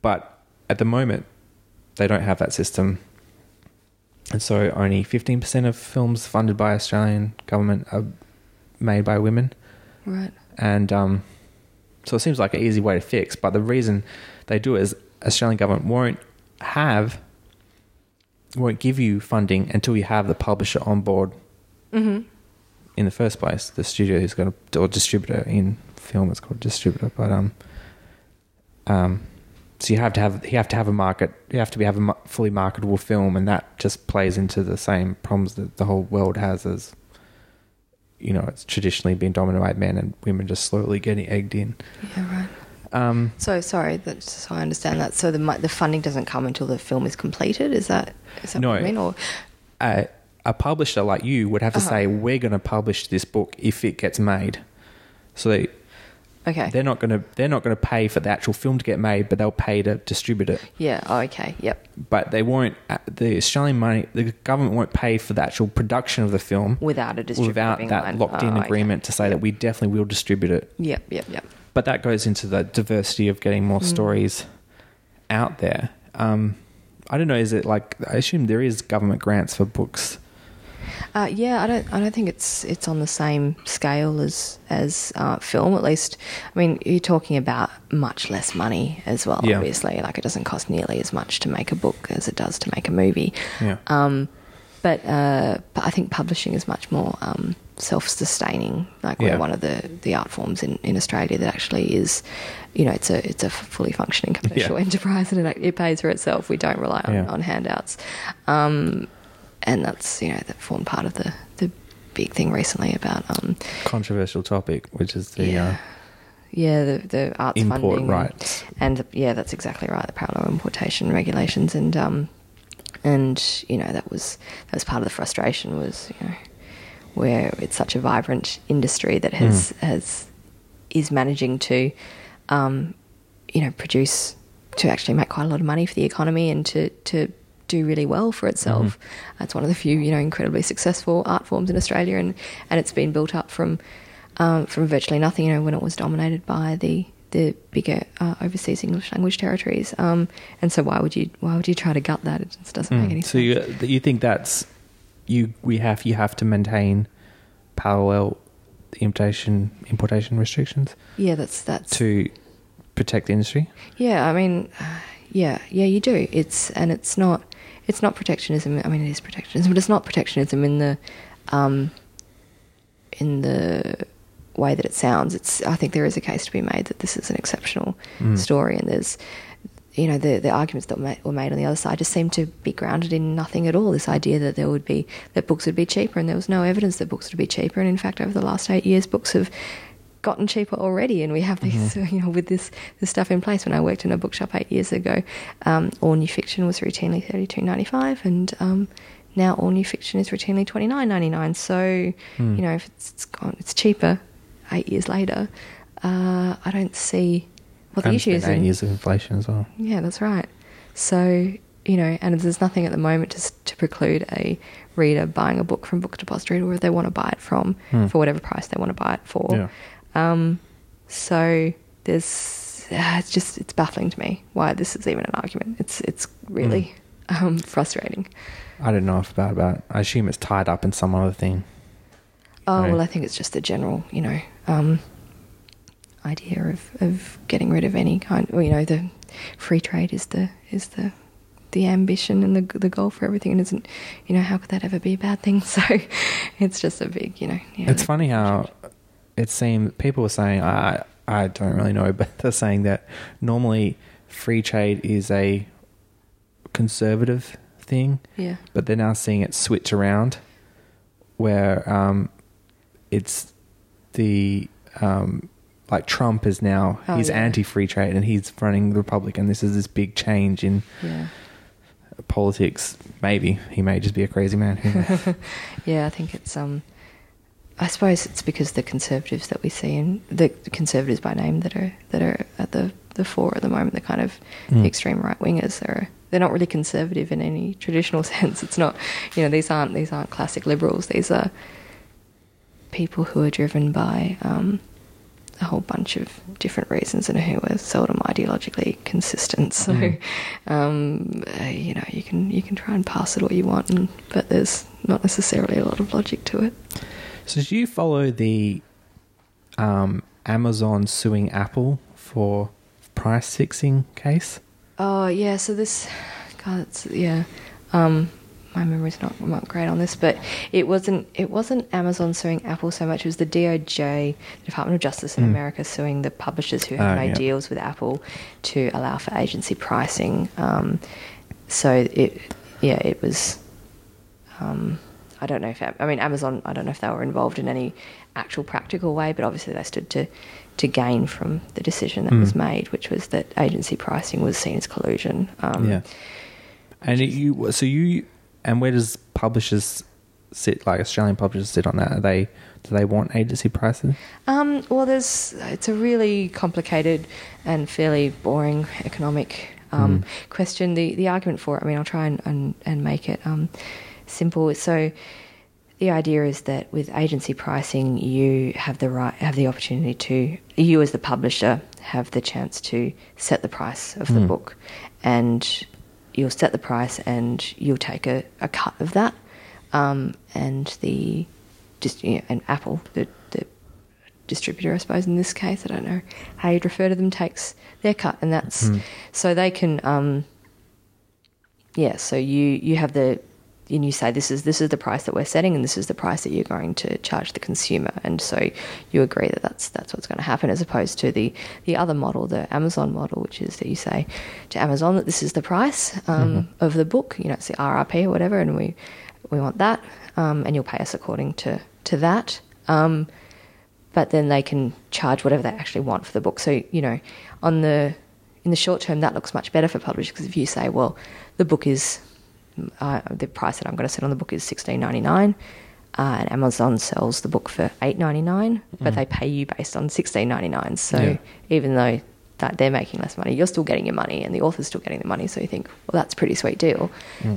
but at the moment they don't have that system and so only 15% of films funded by Australian government are made by women. Right. And um, so it seems like an easy way to fix. But the reason they do it is Australian government won't have, won't give you funding until you have the publisher on board Mhm. in the first place. The studio who's going to, or distributor in film, it's called distributor. But um, um, so you have to have you have to have a market. You have to be have a fully marketable film, and that just plays into the same problems that the whole world has. As you know, it's traditionally been dominated by men, and women just slowly getting egged in. Yeah. Right. Um, So sorry, that so I understand that. So the the funding doesn't come until the film is completed. Is that is that No. what you mean? Or a, a publisher like you would have to Uh-huh. say, "We're going to publish this book if it gets made." So they okay. they're not going to they're not going to pay for the actual film to get made, but they'll pay to distribute it. yeah. Oh, okay. Yep. but they won't. uh, The Australian money, the government won't pay for the actual production of the film Without a without that line. locked-in Oh, okay. agreement to say that we definitely will distribute it. Yep. Yep. Yep. But that goes into the diversity of getting more Mm. stories out there. Um, I don't know. Is it like I assume there is government grants for books? Uh, yeah, I don't. I don't think it's it's on the same scale as as uh, film. At least, I mean, you're talking about much less money as well. Yeah. Obviously, like it doesn't cost nearly as much to make a book as it does to make a movie. Yeah. Um, but uh, but I think publishing is much more um, self-sustaining. Like we're one of the, the art forms in, in Australia that actually is, you know, it's a it's a fully functioning commercial Yeah. enterprise and it, it pays for itself. We don't rely on, Yeah. on handouts, um, and that's you know that formed part of the the big thing recently about um, Controversial topic, which is the yeah, uh, yeah, the the arts import funding rights. and yeah, that's exactly right. The parallel importation regulations and um, and you know that was that was part of the frustration was you know where it's such a vibrant industry that has has is managing to um, you know produce to actually make quite a lot of money for the economy and to to do really well for itself. It's one of the few you know incredibly successful art forms in Australia, and and it's been built up from um, from virtually nothing. You know when it was dominated by the the bigger uh, overseas English language territories. Um, and so why would you why would you try to gut that? It just doesn't make any Mm. So sense. you you think that's you we have you have to maintain parallel importation importation restrictions yeah, that's that's to protect the industry? Yeah, I mean, yeah, yeah, you do. It's and it's not it's not protectionism. I mean, it is protectionism, but it's not protectionism in the um, in the way that it sounds. It's I think there is a case to be made that this is an exceptional Mm. story, and there's you know the the arguments that were made on the other side just seemed to be grounded in nothing at all. This idea that there would be that books would be cheaper, and there was no evidence that books would be cheaper. And in fact, over the last eight years, books have gotten cheaper already, and we have these, you know, with this this stuff in place. When I worked in a bookshop eight years ago, um, all new fiction was routinely thirty two ninety five, and um, now all new fiction is routinely twenty nine ninety nine. So, Hmm. you know, if it's, it's gone, it's cheaper eight years later. Uh, I don't see what the and issue is. eight in- years of inflation as well. yeah, that's right. So, you know, and there's nothing at the moment to, to preclude a reader buying a book from Book Depository or they want to buy it from Hmm. for whatever price they want to buy it for. Yeah. Um, so there's, uh, it's just, it's baffling to me why this is even an argument. It's, it's really um, frustrating. I don't know if about about. I assume it's tied up in some other thing. Oh, Right. well, I think it's just the general, you know, um, idea of, of getting rid of any kind, well, you know, the free trade is the, is the, the ambition and the the goal for everything, and isn't, you know, how could that ever be a bad thing? So, it's just a big, you know. Yeah, It's funny how it seemed people were saying I I don't really know, but they're saying that normally free trade is a conservative thing, Yeah, but they're now seeing it switch around, where um, it's the um, like Trump is now Oh, he's yeah. anti-free trade and he's running the Republican. This is this big change in yeah, politics. Maybe he may just be a crazy man. Yeah. I think it's um, I suppose it's because the conservatives that we see in the conservatives by name that are that are at the the fore at the moment, the kind of Mm. the extreme right wingers are they're not really conservative in any traditional sense. It's not, you know, these aren't these aren't classic liberals. These are people who are driven by um, a whole bunch of different reasons and who are seldom ideologically consistent. So, Mhm. um, uh, you know, you can you can try and pass it all you want, and, but there's not necessarily a lot of logic to it. So do you follow the um, Amazon suing Apple for price fixing case? Oh yeah, so this, God, it's, yeah. Um, my memory's not, not great on this, but it wasn't it wasn't Amazon suing Apple so much. It was the DOJ, the Department of Justice in Mm. America, suing the publishers who had Ah, made yeah. deals with Apple to allow for agency pricing. Um, so it, yeah, it was. Um, I don't know if I mean Amazon. I don't know if they were involved in any actual practical way, but obviously they stood to to gain from the decision that Mm. was made, which was that agency pricing was seen as collusion. Um, yeah. And you so you and where does publishers sit? Like Australian publishers sit on that? Are they do they want agency pricing? Um, well, there's it's a really complicated and fairly boring economic um, Mm. question. The the argument for it. I mean, I'll try and and, and make it um, simple. So. The idea is that with agency pricing, you have the right, have the opportunity to, you as the publisher have the chance to set the price of the Mm. book, and you'll set the price and you'll take a, a cut of that, um, and the just you know, and Apple, the, the distributor, I suppose in this case, I don't know how you'd refer to them, takes their cut, and that's Mm. so they can, um, yeah. So you you have the and you say this is this is the price that we're setting, and this is the price that you're going to charge the consumer, and so you agree that that's that's what's going to happen, as opposed to the the other model, the Amazon model, which is that you say to Amazon that this is the price um, of the book, you know, it's the RRP or whatever, and we we want that, um, and you'll pay us according to to that. Um, but then they can charge whatever they actually want for the book. So you know, on the in the short term, that looks much better for publishers because if you say, well, the book is uh, the price that I'm going to set on the book is sixteen ninety nine. Uh, and Amazon sells the book for eight ninety nine, but they pay you based on sixteen ninety nine. So Yeah. even though that they're making less money, you're still getting your money, and the author's still getting the money. So you think, well, that's a pretty sweet deal.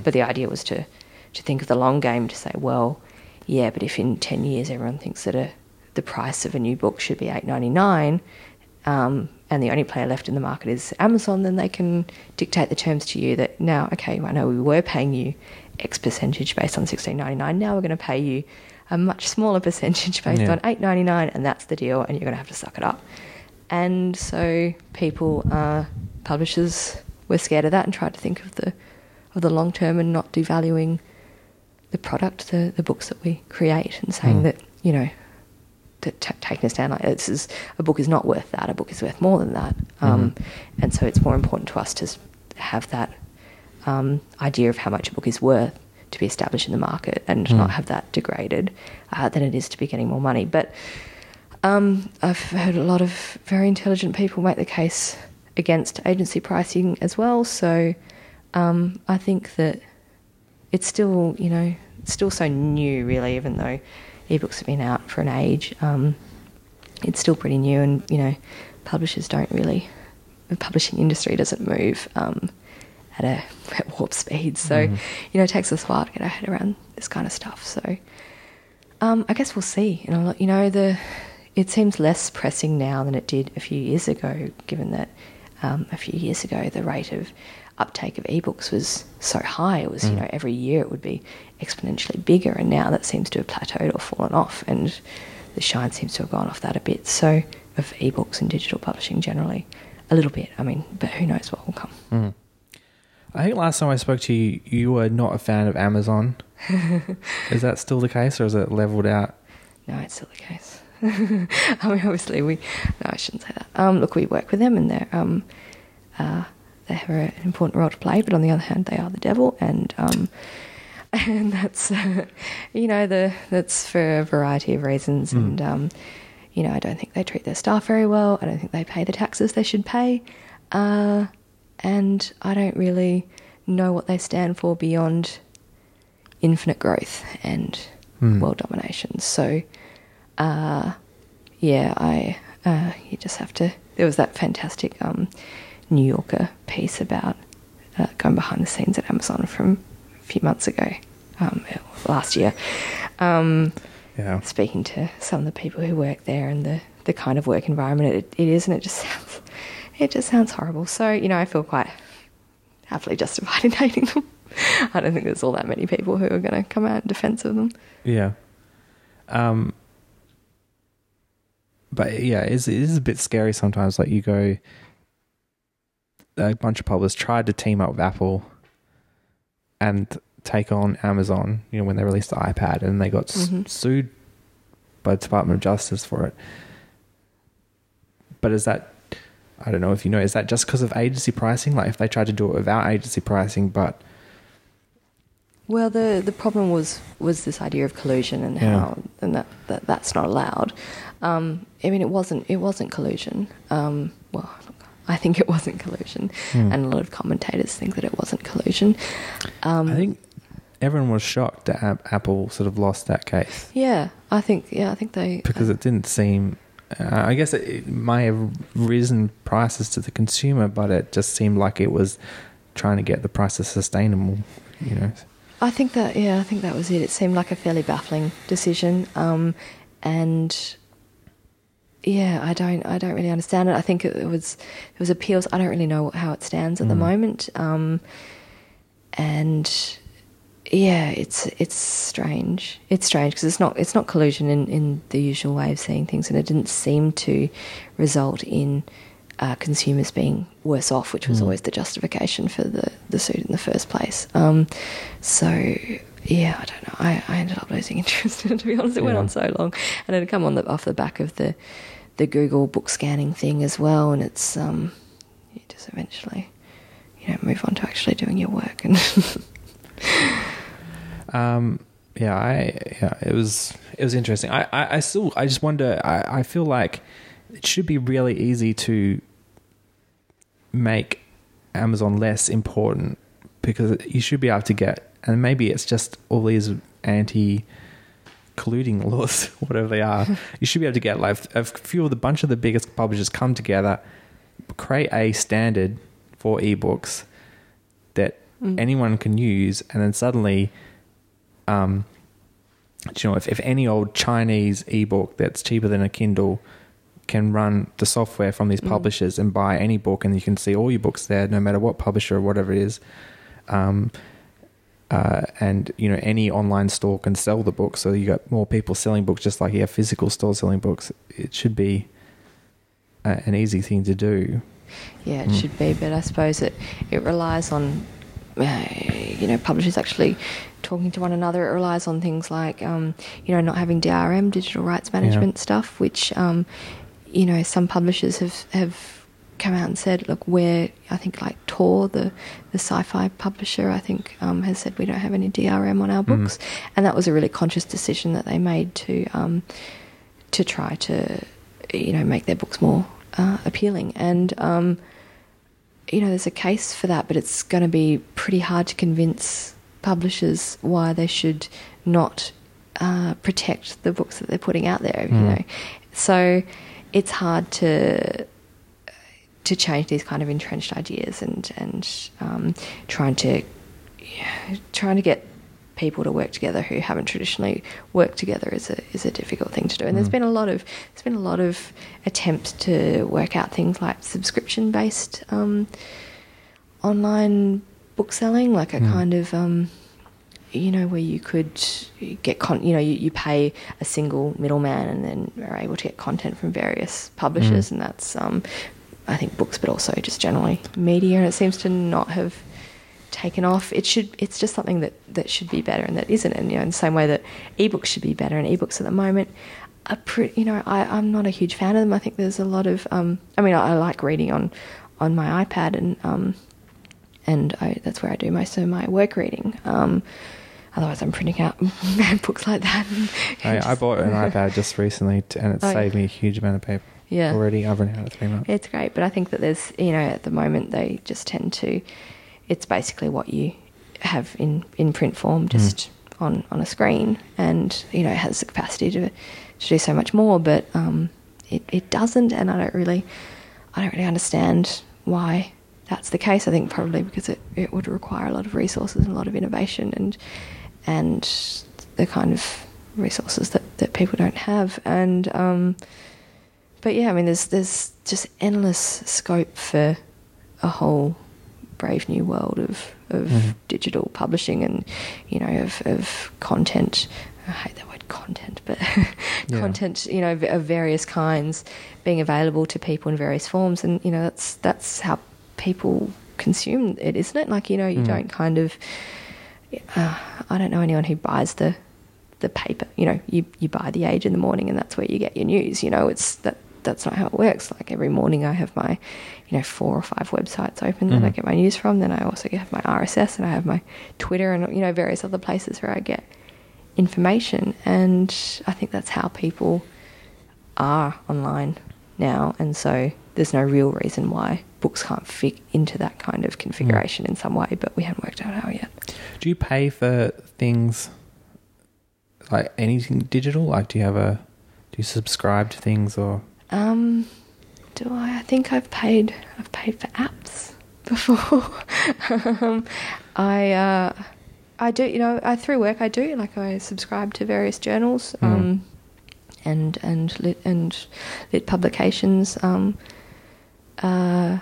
But the idea was to to think of the long game to say, well, yeah, but if in ten years everyone thinks that a the price of a new book should be eight ninety nine, um, and the only player left in the market is Amazon, then they can dictate the terms to you that now, okay, I know we were paying you X percentage based on sixteen ninety nine. Now we're going to pay you a much smaller percentage based Yeah. on eight ninety nine, and that's the deal, and you're going to have to suck it up. And so people, uh, publishers, were scared of that and tried to think of the of the long term and not devaluing the product, the the books that we create, and saying Hmm. that you know t- taking us down like this is a book is not worth that. A book is worth more than that. Um, and so it's more important to us to have that um, idea of how much a book is worth to be established in the market and Hmm. not have that degraded uh, than it is to be getting more money. But um, I've heard a lot of very intelligent people make the case against agency pricing as well. So um, I think that it's still, you know, it's still so new, really, even though ebooks have been out for an age. Um, it's still pretty new, and you know, publishers don't really, the publishing industry doesn't move um, at a at warp speed. So, Mhm. you know, it takes us a while to get our head around this kind of stuff. So, um, I guess we'll see. And you, know, you know, the it seems less pressing now than it did a few years ago, given that um, a few years ago the rate of uptake of ebooks was so high. It was, you Mm. know, every year it would be exponentially bigger, and now that seems to have plateaued or fallen off, and the shine seems to have gone off that a bit. So, of ebooks and digital publishing generally, a little bit. I mean, but who knows what will come. Mm. I think last time I spoke to you, you were not a fan of Amazon. is that still the case, or is it leveled out? No, it's still the case. I mean, obviously, we. No, I shouldn't say that. Um, look, we work with them, and they're um, uh, they have an important role to play. But on the other hand, they are the devil, and um, and that's uh, you know the that's for a variety of reasons. Mm. And um, you know, I don't think they treat their staff very well. I don't think they pay the taxes they should pay, uh, and I don't really know what they stand for beyond infinite growth and Hmm. world domination. So, uh, yeah, I uh, you just have to. There was that fantastic um, New Yorker piece about uh, going behind the scenes at Amazon from few months ago, um, last year. Um, Yeah. speaking to some of the people who work there and the, the kind of work environment it, it is, and it just sounds it just sounds horrible. So you know, I feel quite happily justified in hating them. I don't think there's all that many people who are going to come out in defence of them. Yeah. Um. But yeah, it's, it is a bit scary sometimes. Like you go, a bunch of publishers tried to team up with Apple and take on Amazon. You know, when they released the iPad, and they got s- Mhm. sued by the Department of Justice for it. But is that? I don't know if you know. Is that just because of agency pricing? Like if they tried to do it without agency pricing, but Well, the the problem was was this idea of collusion and Yeah. how and that, that that's not allowed. Um, I mean, it wasn't it wasn't collusion. Um, well, I think it wasn't collusion, Hmm. and a lot of commentators think that it wasn't collusion. Um, I think everyone was shocked that Ap- Apple sort of lost that case. yeah, I think yeah, I think they because it didn't seem. Uh, I guess it, it may have risen prices to the consumer, but it just seemed like it was trying to get the prices sustainable. You know, I think that yeah, I think that was it. It seemed like a fairly baffling decision, um, and yeah, I don't I don't really understand it. I think it, it was it was appeals. I don't really know how it stands at the Mm. moment, um, and yeah, it's it's strange. It's strange because it's not it's not collusion in, in the usual way of seeing things, and it didn't seem to result in uh, consumers being worse off, which was Mm. always the justification for the, the suit in the first place. Um, so yeah, I don't know. I, I ended up losing interest in it. To be honest, it went on so long, and it had come on the, off the back of the the Google book scanning thing as well, and it's um, you just eventually you know move on to actually doing your work and. um, yeah, I yeah, it was it was interesting. I, I, I still I just wonder. I, I feel like it should be really easy to make Amazon less important because you should be able to get, and maybe it's just all these anti colluding laws, whatever they are. you should be able to get like a few of the bunch of the biggest publishers come together, create a standard for ebooks that Mm. anyone can use, and then suddenly, um, you know, if, if any old Chinese ebook that's cheaper than a Kindle can run the software from these Mm. publishers and buy any book, and you can see all your books there, no matter what publisher or whatever it is. Um, uh, and you know any online store can sell the book, so you got more people selling books, just like you have physical stores selling books. It should be a, an easy thing to do. Yeah, it Mm. should be, but I suppose it it relies on uh, you know publishers actually talking to one another. It relies on things like um, you know not having DRM, digital rights management stuff, which um, you know some publishers have have come out and said, look, we're I think like Tor, the the sci-fi publisher, I think um, has said we don't have any DRM on our Mhm. books, and that was a really conscious decision that they made to um, to try to you know make their books more uh, appealing and. Um, you know, there's a case for that, but it's going to be pretty hard to convince publishers why they should not uh, protect the books that they're putting out there. You Mm. know, so it's hard to to change these kind of entrenched ideas and and um, trying to yeah, trying to get people to work together who haven't traditionally worked together is a is a difficult thing to do. And there's Mm. been a lot of there's been a lot of attempts to work out things like subscription based um, online book selling, like a Mm. kind of um, you know where you could get con- you know you, you pay a single middleman and then are able to get content from various publishers Mm. and that's um, I think books but also just generally media and it seems to not have taken off it should it's just something that that should be better and that isn't and you know in the same way that ebooks should be better and ebooks at the moment are pretty you know I, I'm not a huge fan of them I think there's a lot of um, I mean I, I like reading on on my iPad and um, and I, that's where I do most of my work reading. Um, otherwise, I'm printing out books like that. I, I bought an iPad just recently, t- and it Oh, saved yeah. me a huge amount of paper. Yeah. already I've run out of three months. It's great, but I think that there's, you know, at the moment they just tend to, it's basically what you have in, in print form, just on, on a screen, and you know, it has the capacity to, to do so much more, but um, it, it doesn't, and I don't really, I don't really understand why that's the case. I think probably because it, it would require a lot of resources and a lot of innovation and and the kind of resources that, that people don't have. And um, but yeah, I mean, there's there's just endless scope for a whole brave new world of of Mhm. digital publishing and you know of of content. I hate that word content, but Yeah. content you know of various kinds being available to people in various forms, and you know that's that's how people consume it, isn't it? Like you know you Mm. don't kind of uh, I don't know anyone who buys the the paper. You know, you you buy the Age in the morning, and that's where you get your news. You know, it's that that's not how it works. Like every morning, I have my you know four or five websites open that I Mhm. get my news from. Then I also have my RSS, and I have my Twitter, and you know various other places where I get information. And I think that's how people are online now, and so there's no real reason why books can't fit into that kind of configuration in some way, but we haven't worked out how yet. Do you pay for things like anything digital? Like, do you have a do you subscribe to things or? Um, do I? I think I've paid. I've paid for apps before. um, I uh, I do. You know, I through work I do. Like I subscribe to various journals. Mm. Um, and and lit and lit publications. Um, uh,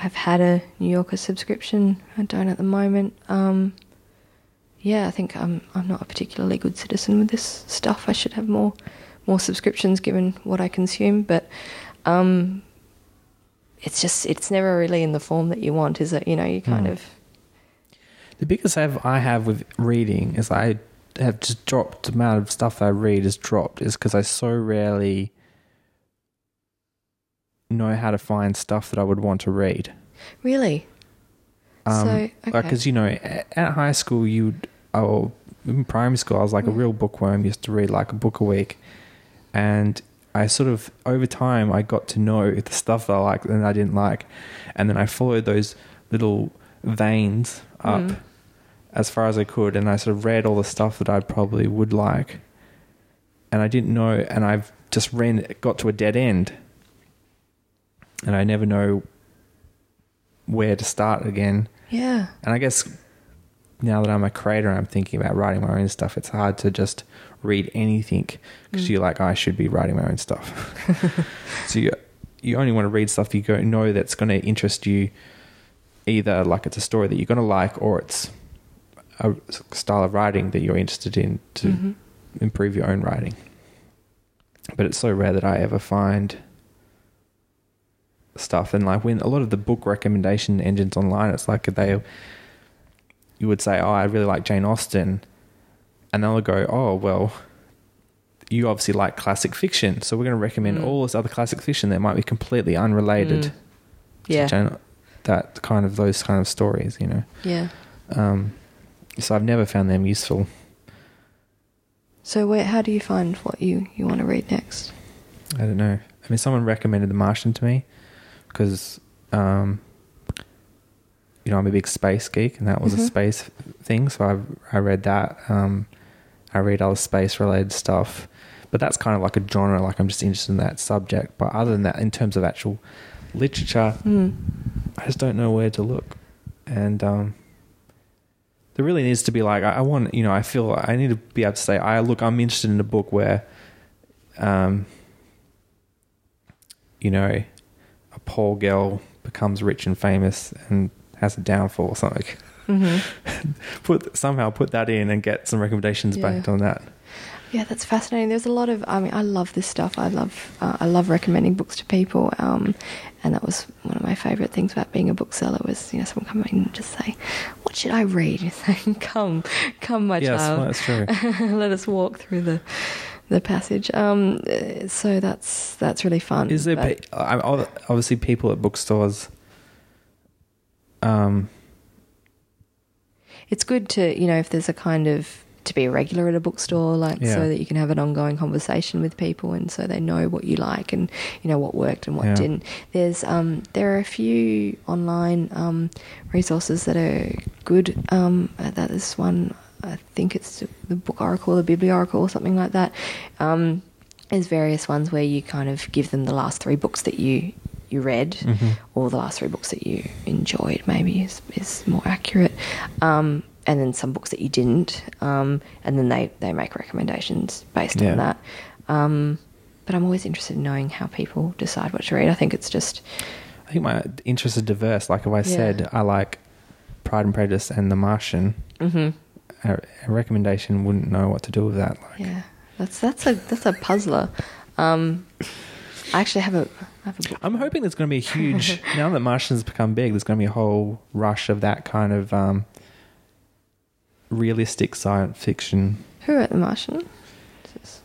I've had a New Yorker subscription. I don't at the moment. Um, yeah, I think I'm I'm not a particularly good citizen with this stuff. I should have more more subscriptions given what I consume, but um, it's just it's never really in the form that you want, is it? You know, you kind Mm. of The biggest have I have with reading is I have just dropped the amount of stuff I read has dropped is because I so rarely know how to find stuff that I would want to read. really. Um, so Like, okay. because you know, at high school, you'd or in primary school, I was like a Mm. real bookworm. Used to read like a book a week, and I sort of over time I got to know the stuff that I liked and I didn't like, and then I followed those little veins up Mm. as far as I could, and I sort of read all the stuff that I probably would like, and I didn't know, and I've just ran got to a dead end, and I never know where to start again. Yeah. And I guess now that I'm a creator and I'm thinking about writing my own stuff, it's hard to just read anything because Mm. you're like, I should be writing my own stuff. so you you only want to read stuff you go know that's going to interest you, either like it's a story that you're going to like or it's a style of writing that you're interested in to Mhm. improve your own writing. But it's so rare that I ever find stuff and like when a lot of the book recommendation engines online it's like they you would say oh I really like Jane Austen and they'll go oh well you obviously like classic fiction so we're going to recommend Mm. all this other classic fiction that might be completely unrelated Mm. Yeah. Jane, that kind of those kind of stories you know Yeah. um, so I've never found them useful So where, how do you find what you, you want to read next? I don't know. I mean, someone recommended The Martian to me because, um, you know, I'm a big space geek, and that was Mhm. a space thing. So I I read that. Um, I read other space related stuff, but that's kind of like a genre. Like I'm just interested in that subject. But other than that, in terms of actual literature, Mm. I just don't know where to look. And um, there really needs to be like I, I want you know I feel I need to be able to say I look I'm interested in a book where, um, you know, a poor girl becomes rich and famous and has a downfall or something. Hmm Put somehow put that in and get some recommendations Yeah. based on that. Yeah, that's fascinating. There's a lot of. I mean, I love this stuff. I love. Uh, I love recommending books to people. Um, and that was one of my favourite things about being a bookseller was you know someone come in and just say, "What should I read?" You say, "Come, come, my yes, child. that's true. Let us walk through the the passage." Um, so that's that's really fun. Is there but- pe- I- I- obviously people at bookstores? Um, it's good to you know if there's a kind of to be a regular at a bookstore like Yeah. so that you can have an ongoing conversation with people and so they know what you like and you know what worked and what Yeah. didn't there's um there are a few online um resources that are good um uh, that is one i think it's the book oracle the biblioracle or something like that um there's various ones where you kind of give them the last three books that you you read Mhm. or the last three books that you enjoyed maybe is, is more accurate um, and then some books that you didn't um, and then they, they make recommendations based Yeah. on that um, but i'm always interested in knowing how people decide what to read i think it's just I think my interests are diverse. Like if I Yeah. said I like Pride and Prejudice and The Martian, mhm, a, a recommendation wouldn't know what to do with that. Like, yeah that's that's a that's a puzzler um, i actually have a, have a book I'm hoping there's going to be a huge now that Martian's become big. There's going to be a whole rush of that kind of um, realistic science fiction. who wrote the martian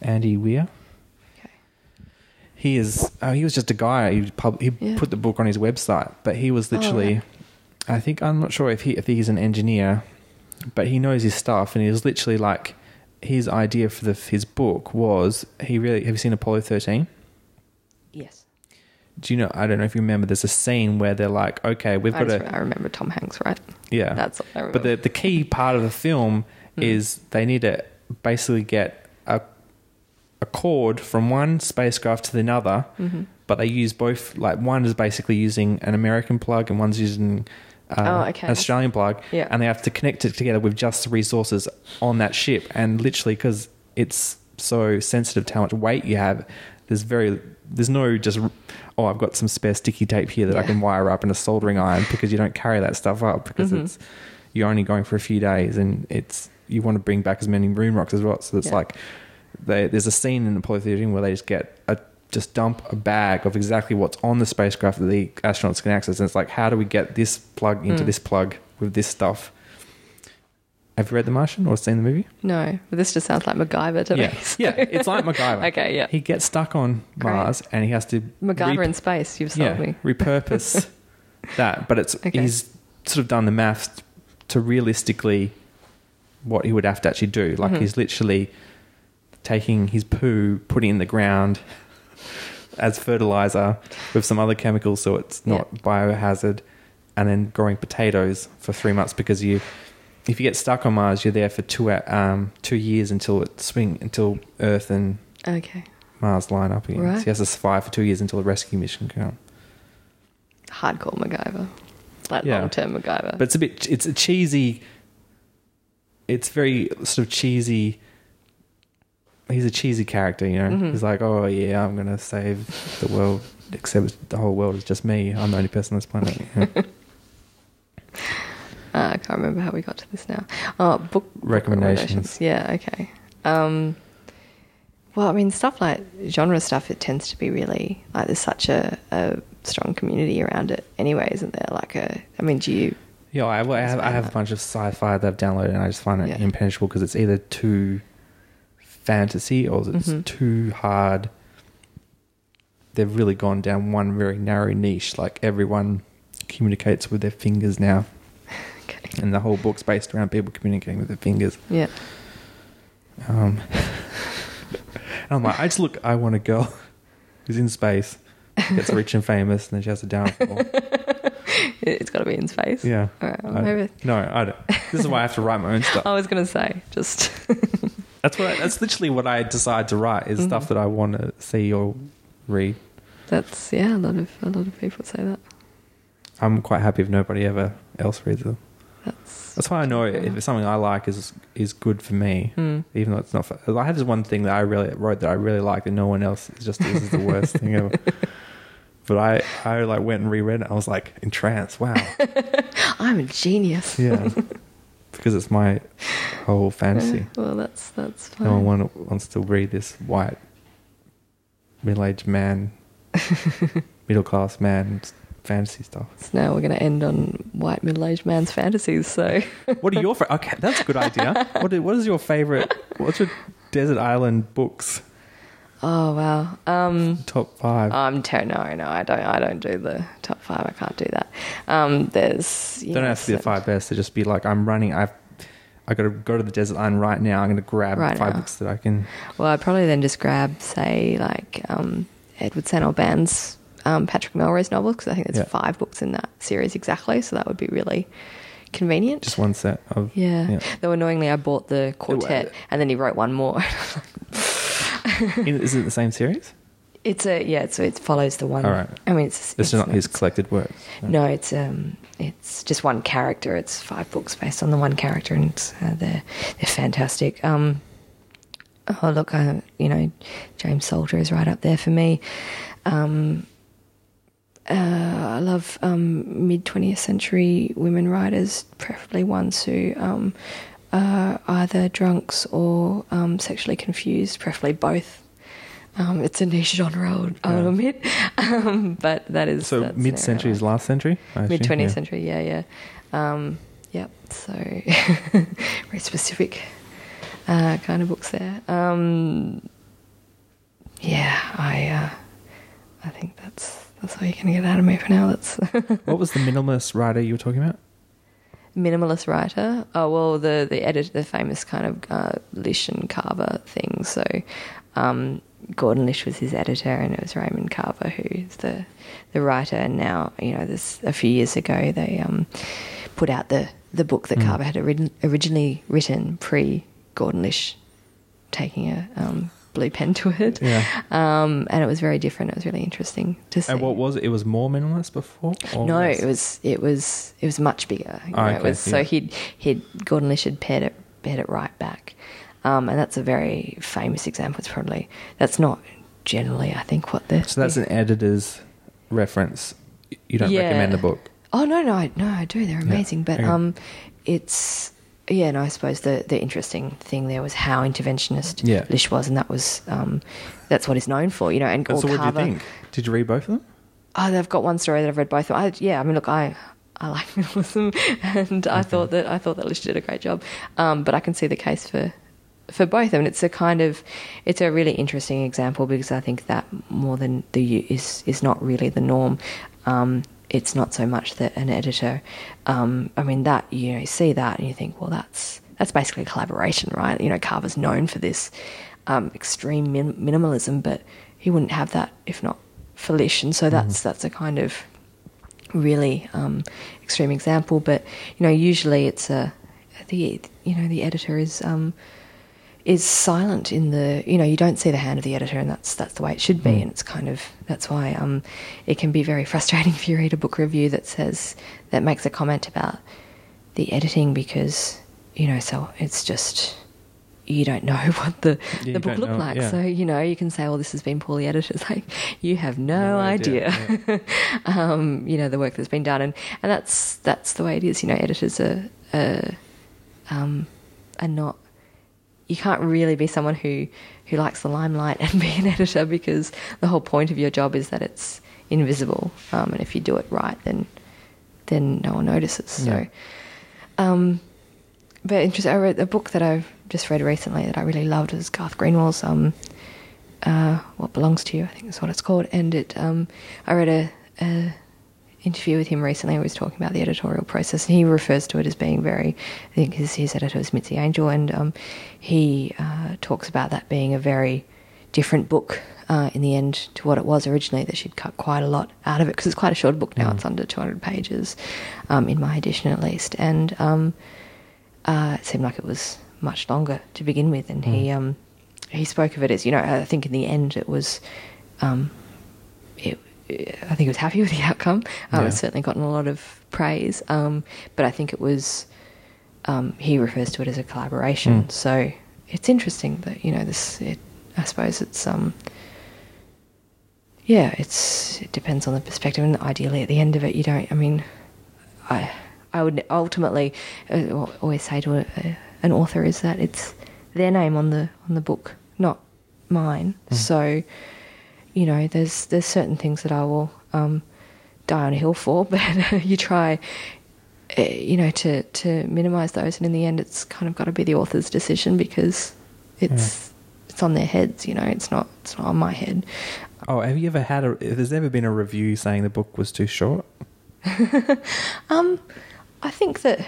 Andy Weir. okay He is. Oh, he was just a guy. He, pub, he Yeah. put the book on his website, but he was Oh, literally. I think I'm not sure if he if he's an engineer, but he knows his stuff, and he was literally like his idea for the his book was he really have you seen Apollo 13? Do you know? I don't know if you remember. There's a scene where they're like, okay, we've got a I remember tom hanks right yeah. that's all I remember. But the the key part of the film Mm. is they need to basically get a a cord from one spacecraft to another, Mhm. but they use both. Like one is basically using an American plug, and one's using uh, Oh, okay. an Australian plug, Yeah. and they have to connect it together with just the resources on that ship. And literally, because it's so sensitive to how much weight you have, there's very there's no just oh I've got some spare sticky tape here that I can wire up in a soldering iron because you don't carry that stuff up because Mhm. it's you're only going for a few days and it's you want to bring back as many moon rocks as well. So it's Yeah. like they, there's a scene in Apollo 13 where they just get a just dump a bag of exactly what's on the spacecraft that the astronauts can access. And it's like, how do we get this plug into Mm. this plug with this stuff? Have you read The Martian or seen the movie? no but this just sounds like macgyver to yeah, me yeah, it's like MacGyver. okay yeah He gets stuck on Great. Mars and he has to MacGyver rep- in space, you've sold yeah, me. repurpose that. But it's Okay. he's sort of done the maths to realistically what he would have to actually do. Like Mhm. he's literally taking his poo, putting it in the ground as fertilizer with some other chemicals, so it's not biohazard, and then growing potatoes for three months because you. If you get stuck on Mars, you're there for two um, two years until it swing until Earth and Okay. Mars line up again. Right. So he has to survive for two years until the rescue mission can come. Hardcore MacGyver. Like Yeah. long term MacGyver. But it's a bit. It's a cheesy. It's very sort of cheesy. He's a cheesy character, you know. Mhm. He's like, oh yeah, I'm gonna save the world, except the whole world is just me. I'm the only person on this planet. know. Uh, I can't remember how we got to this now. Oh, book book Recommendations. Yeah, okay. Um, well, I mean, stuff like genre stuff, it tends to be really like there's such a, a strong community around it, anyway, isn't there? Like a, I mean, do you? Yeah, I, I have I have a bunch of sci-fi that I've downloaded, and I just find it Yeah. impenetrable because it's either too fantasy or it's Mhm. too hard. They've really gone down one very narrow niche. Like everyone communicates with their fingers now, Okay. and the whole book's based around people communicating with their fingers. Yeah. Um, and I'm like, I just look. I want a girl who's in space, gets rich and famous, and then she has a downfall. It- It's got to be in space. Yeah. All right. Well, I- maybe. no, I don't. This is why I have to write my own stuff. I was going to say, just. That's what. I, that's literally what I decide to write is stuff Mhm. that I want to see or read. That's, yeah, a lot of a lot of people say that. I'm quite happy if nobody ever else reads them. That's. That's why I know if it's something I like is is good for me, Hmm. even though it's not. For, I had this one thing that I really wrote that I really liked, and no one else. It's just this is the worst thing ever. But I I like went and reread it. I was like entranced. Wow, I'm a genius. yeah, because it's my whole fantasy. Well, that's that's fine. No one wants to read this white middle-aged man, middle-class man fantasy stuff. So now we're going to end on white middle-aged man's fantasies. So What are your fa- okay? That's a good idea. What is, what is your favorite? What's your desert island books Oh wow. Um, top five? I'm ter- no, no, I don't. I don't do the top five. I can't do that. Um, there's. Don't have to be the five best. They just be like, I'm running. I've I got to go to the desert island right now. I'm going to grab Right five now. books that I can. Well, I'd probably then just grab, say, like um, Edward St. Aubyn's um, Patrick Melrose novels because I think there's Yeah. five books in that series exactly. So that would be really convenient. Just one set of. yeah. yeah. Though annoyingly, I bought the quartet and then he wrote one more. Is it the same series? it's a yeah. So it follows the one. All right. I mean, it's It's, not his collected work. No, it's um, it's just one character. It's five books based on the one character, and it's, uh, they're they're fantastic. Um, oh look, uh, you know, James Salter is right up there for me. Um, uh, I love um, mid twentieth century women writers, preferably ones who um, are either drunks or um, sexually confused, preferably both. Um, it's a niche genre, I'll, I'll admit, um, but that is So mid century is last century. mid 20th Yeah. century, yeah, yeah. Um, yep. So very specific uh, kind of books there. Um, yeah, I uh, I think that's that's all you're gonna get out of me for now. That's What was the minimalist writer you were talking about? minimalist writer. Oh well, the the edit, the famous kind of uh, Lish and Carver thing. So um, Gordon Lish was his editor, and it was Raymond Carver who's the the writer. And now you know, this a few years ago they um, put out the the book that Mm. Carver had ori- originally written pre Gordon Lish taking a um, blue pen to it. Yeah. Um, and it was very different. It was really interesting to see. And what was it? It was more minimalist before. No, less? it was it was it was much bigger. You Oh, know, okay, was, So he'd he'd Gordon Lish had pared it pared it right back, um, and that's a very famous example. It's probably that's not generally I think what the So that's an editor's reference. You don't Yeah. recommend the book. Oh no no I, no I do they're Yeah, amazing but okay. um it's yeah and I suppose the the interesting thing there was how interventionist Yeah. Lish was and that was um that's what he's known for you know and So or what do you think? Did you read both of them? Oh, they've got one story that I've read both. of them. I, yeah, I mean, look, I I like minimalism, and I thought that I thought that Lish did a great job. Um, but I can see the case for for both of them. It's a kind of it's a really interesting example because I think that more than the is is not really the norm. Um, it's not so much that an editor. Um, I mean, that you know, you see that and you think, well, that's that's basically a collaboration, right? You know, Carver's known for this um, extreme min- minimalism, but he wouldn't have that if not for Lish, and so that's that's a kind of really um, extreme example. But you know, usually it's a the you know the editor is um, is silent in the you know you don't see the hand of the editor, and that's that's the way it should be. Mm. And it's kind of that's why um, it can be very frustrating if you read a book review that says that makes a comment about the editing because you know so it's just you don't know what the, Yeah, the book looked know, like. yeah. So, you know, you can say, well, this has been poorly edited. It's like, you have no, No idea, idea, um, you know, the work that's been done. And, and that's, that's the way it is. You know, editors are, are, um, are not, you can't really be someone who, who likes the limelight and be an editor because the whole point of your job is that it's invisible. Um, and if you do it right, then, then no one notices. So, Yeah. um, but interesting. I read a book that I've just read recently that I really loved was Garth Greenwell's um, uh, "What Belongs to You." I think that's what it's called. And it, um, I read a, a interview with him recently. He was talking about the editorial process, and he refers to it as being very. I think his, his editor is Mitzi Angel, and um, he uh, talks about that being a very different book uh, in the end to what it was originally. That she'd cut quite a lot out of it because it's quite a short book now. Mm. It's under 200 pages, um, in my edition at least, and. Um, uh, it seemed like it was much longer to begin with, and he Mm. um, he spoke of it as you know. I think in the end it was, um, it, I think he was happy with the outcome. Um, Yeah. It's certainly gotten a lot of praise, um, but I think it was. Um, he refers to it as a collaboration, Mm. so it's interesting that you know this. It, I suppose it's um. Yeah, it's it depends on the perspective, and ideally at the end of it, you don't. I mean, I I would ultimately uh, always say to a, a, an author is that it's their name on the on the book, not mine. Mm. So, you know, there's there's certain things that I will um, die on a hill for, but you try, uh, you know, to to minimise those, and in the end, it's kind of got to be the author's decision because it's it's on their heads. You know, it's not it's not on my head. Oh, have you ever had a? There's ever been a review saying the book was too short, Um, I think that.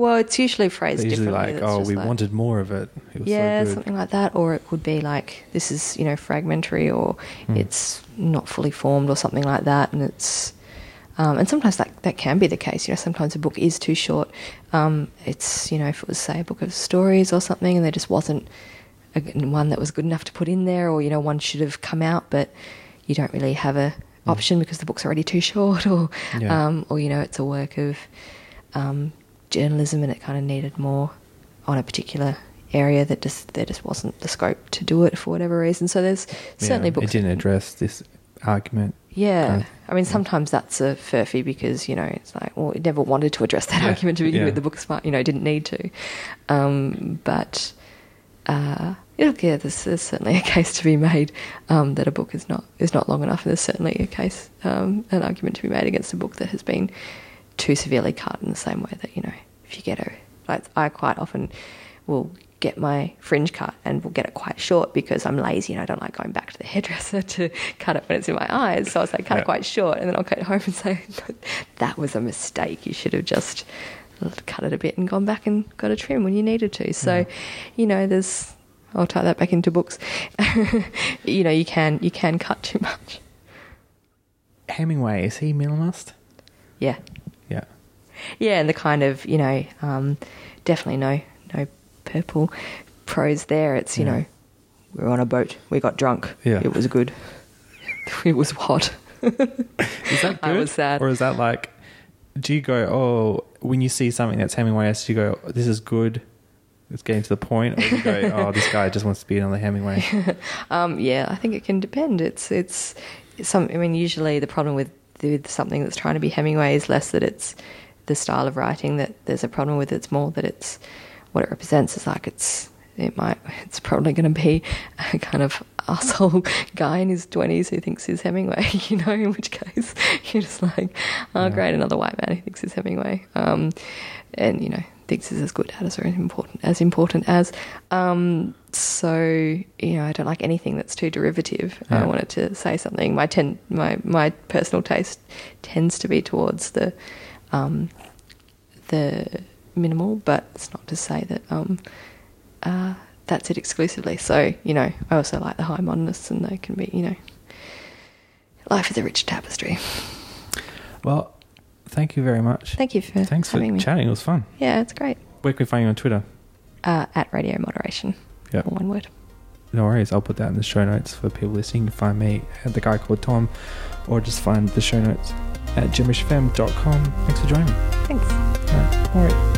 Well, it's usually phrased they're usually differently. like, "Oh, we like- wanted more of it. It was yeah, so good." something like that. Or it could be like this is you know fragmentary, or Hmm. it's not fully formed, or something like that. And it's um, and sometimes that that can be the case. You know, sometimes a book is too short. Um, it's you know if it was say a book of stories or something, and there just wasn't a, one that was good enough to put in there, or you know one should have come out, but you don't really have a option because the book's already too short, or Hmm. Yeah. um, or you know it's a work of um, journalism and it kind of needed more on a particular area that just there just wasn't the scope to do it for whatever reason. So there's certainly Yeah, books. It didn't address this argument. Yeah, kind of- I mean yeah. sometimes that's a furphy because you know it's like well it never wanted to address that Yeah, argument to begin with. The book's fine, you know didn't need to, um, but. Uh, yeah, yeah, there's, there's certainly a case to be made um, that a book is not is not long enough, and there's certainly a case, um, an argument to be made against a book that has been too severely cut in the same way that you know if you get a like I quite often will get my fringe cut and will get it quite short because I'm lazy and I don't like going back to the hairdresser to cut it when it's in my eyes. So I say cut Yeah. it quite short and then I'll go home and say that was a mistake. You should have just cut it a bit and gone back and got a trim when you needed to. So, Yeah. you know, there's I'll tie that back into books. you know, you can you can cut too much. Hemingway is he minimalist? Yeah. Yeah. And the kind of you know, um, definitely no no purple prose there. It's you Yeah. know, we were on a boat, we got drunk, Yeah. it was good, it was hot. Is that good? I was sad. Or is that like, do you go, oh, when you see something that's Hemingway, do you go, this is good, it's getting to the point, or you go, oh, this guy just wants to be another Hemingway? Um, yeah, I think it can depend. It's it's some. I mean, usually the problem with with something that's trying to be Hemingway is less that it's the style of writing that there's a problem with. It's more that it's what it represents. Is like it's it might it's probably going to be a kind of asshole guy in his twenties who thinks he's Hemingway. You know, in which case you're just like, oh, Yeah. great, another white man who thinks he's Hemingway. Um, and you know thinks he's as good at as or important as important as. Um, so you know, I don't like anything that's too derivative. I Yeah. wanted to say something. My ten, my my personal taste tends to be towards the um, the minimal, but it's not to say that um, uh, that's it exclusively. So, you know, I also like the high modernists, and they can be, you know, life is a rich tapestry. Well, thank you very much. Thank you for Thanks for having me. chatting. It was fun. Yeah, it's great. Where can we find you on Twitter? Uh, at Radio Moderation. Yeah. One word. No worries. I'll put that in the show notes for people listening. You can find me at the guy called Tom, or just find the show notes at jimmishfm.com. Thanks for joining me. Thanks. All right. All right.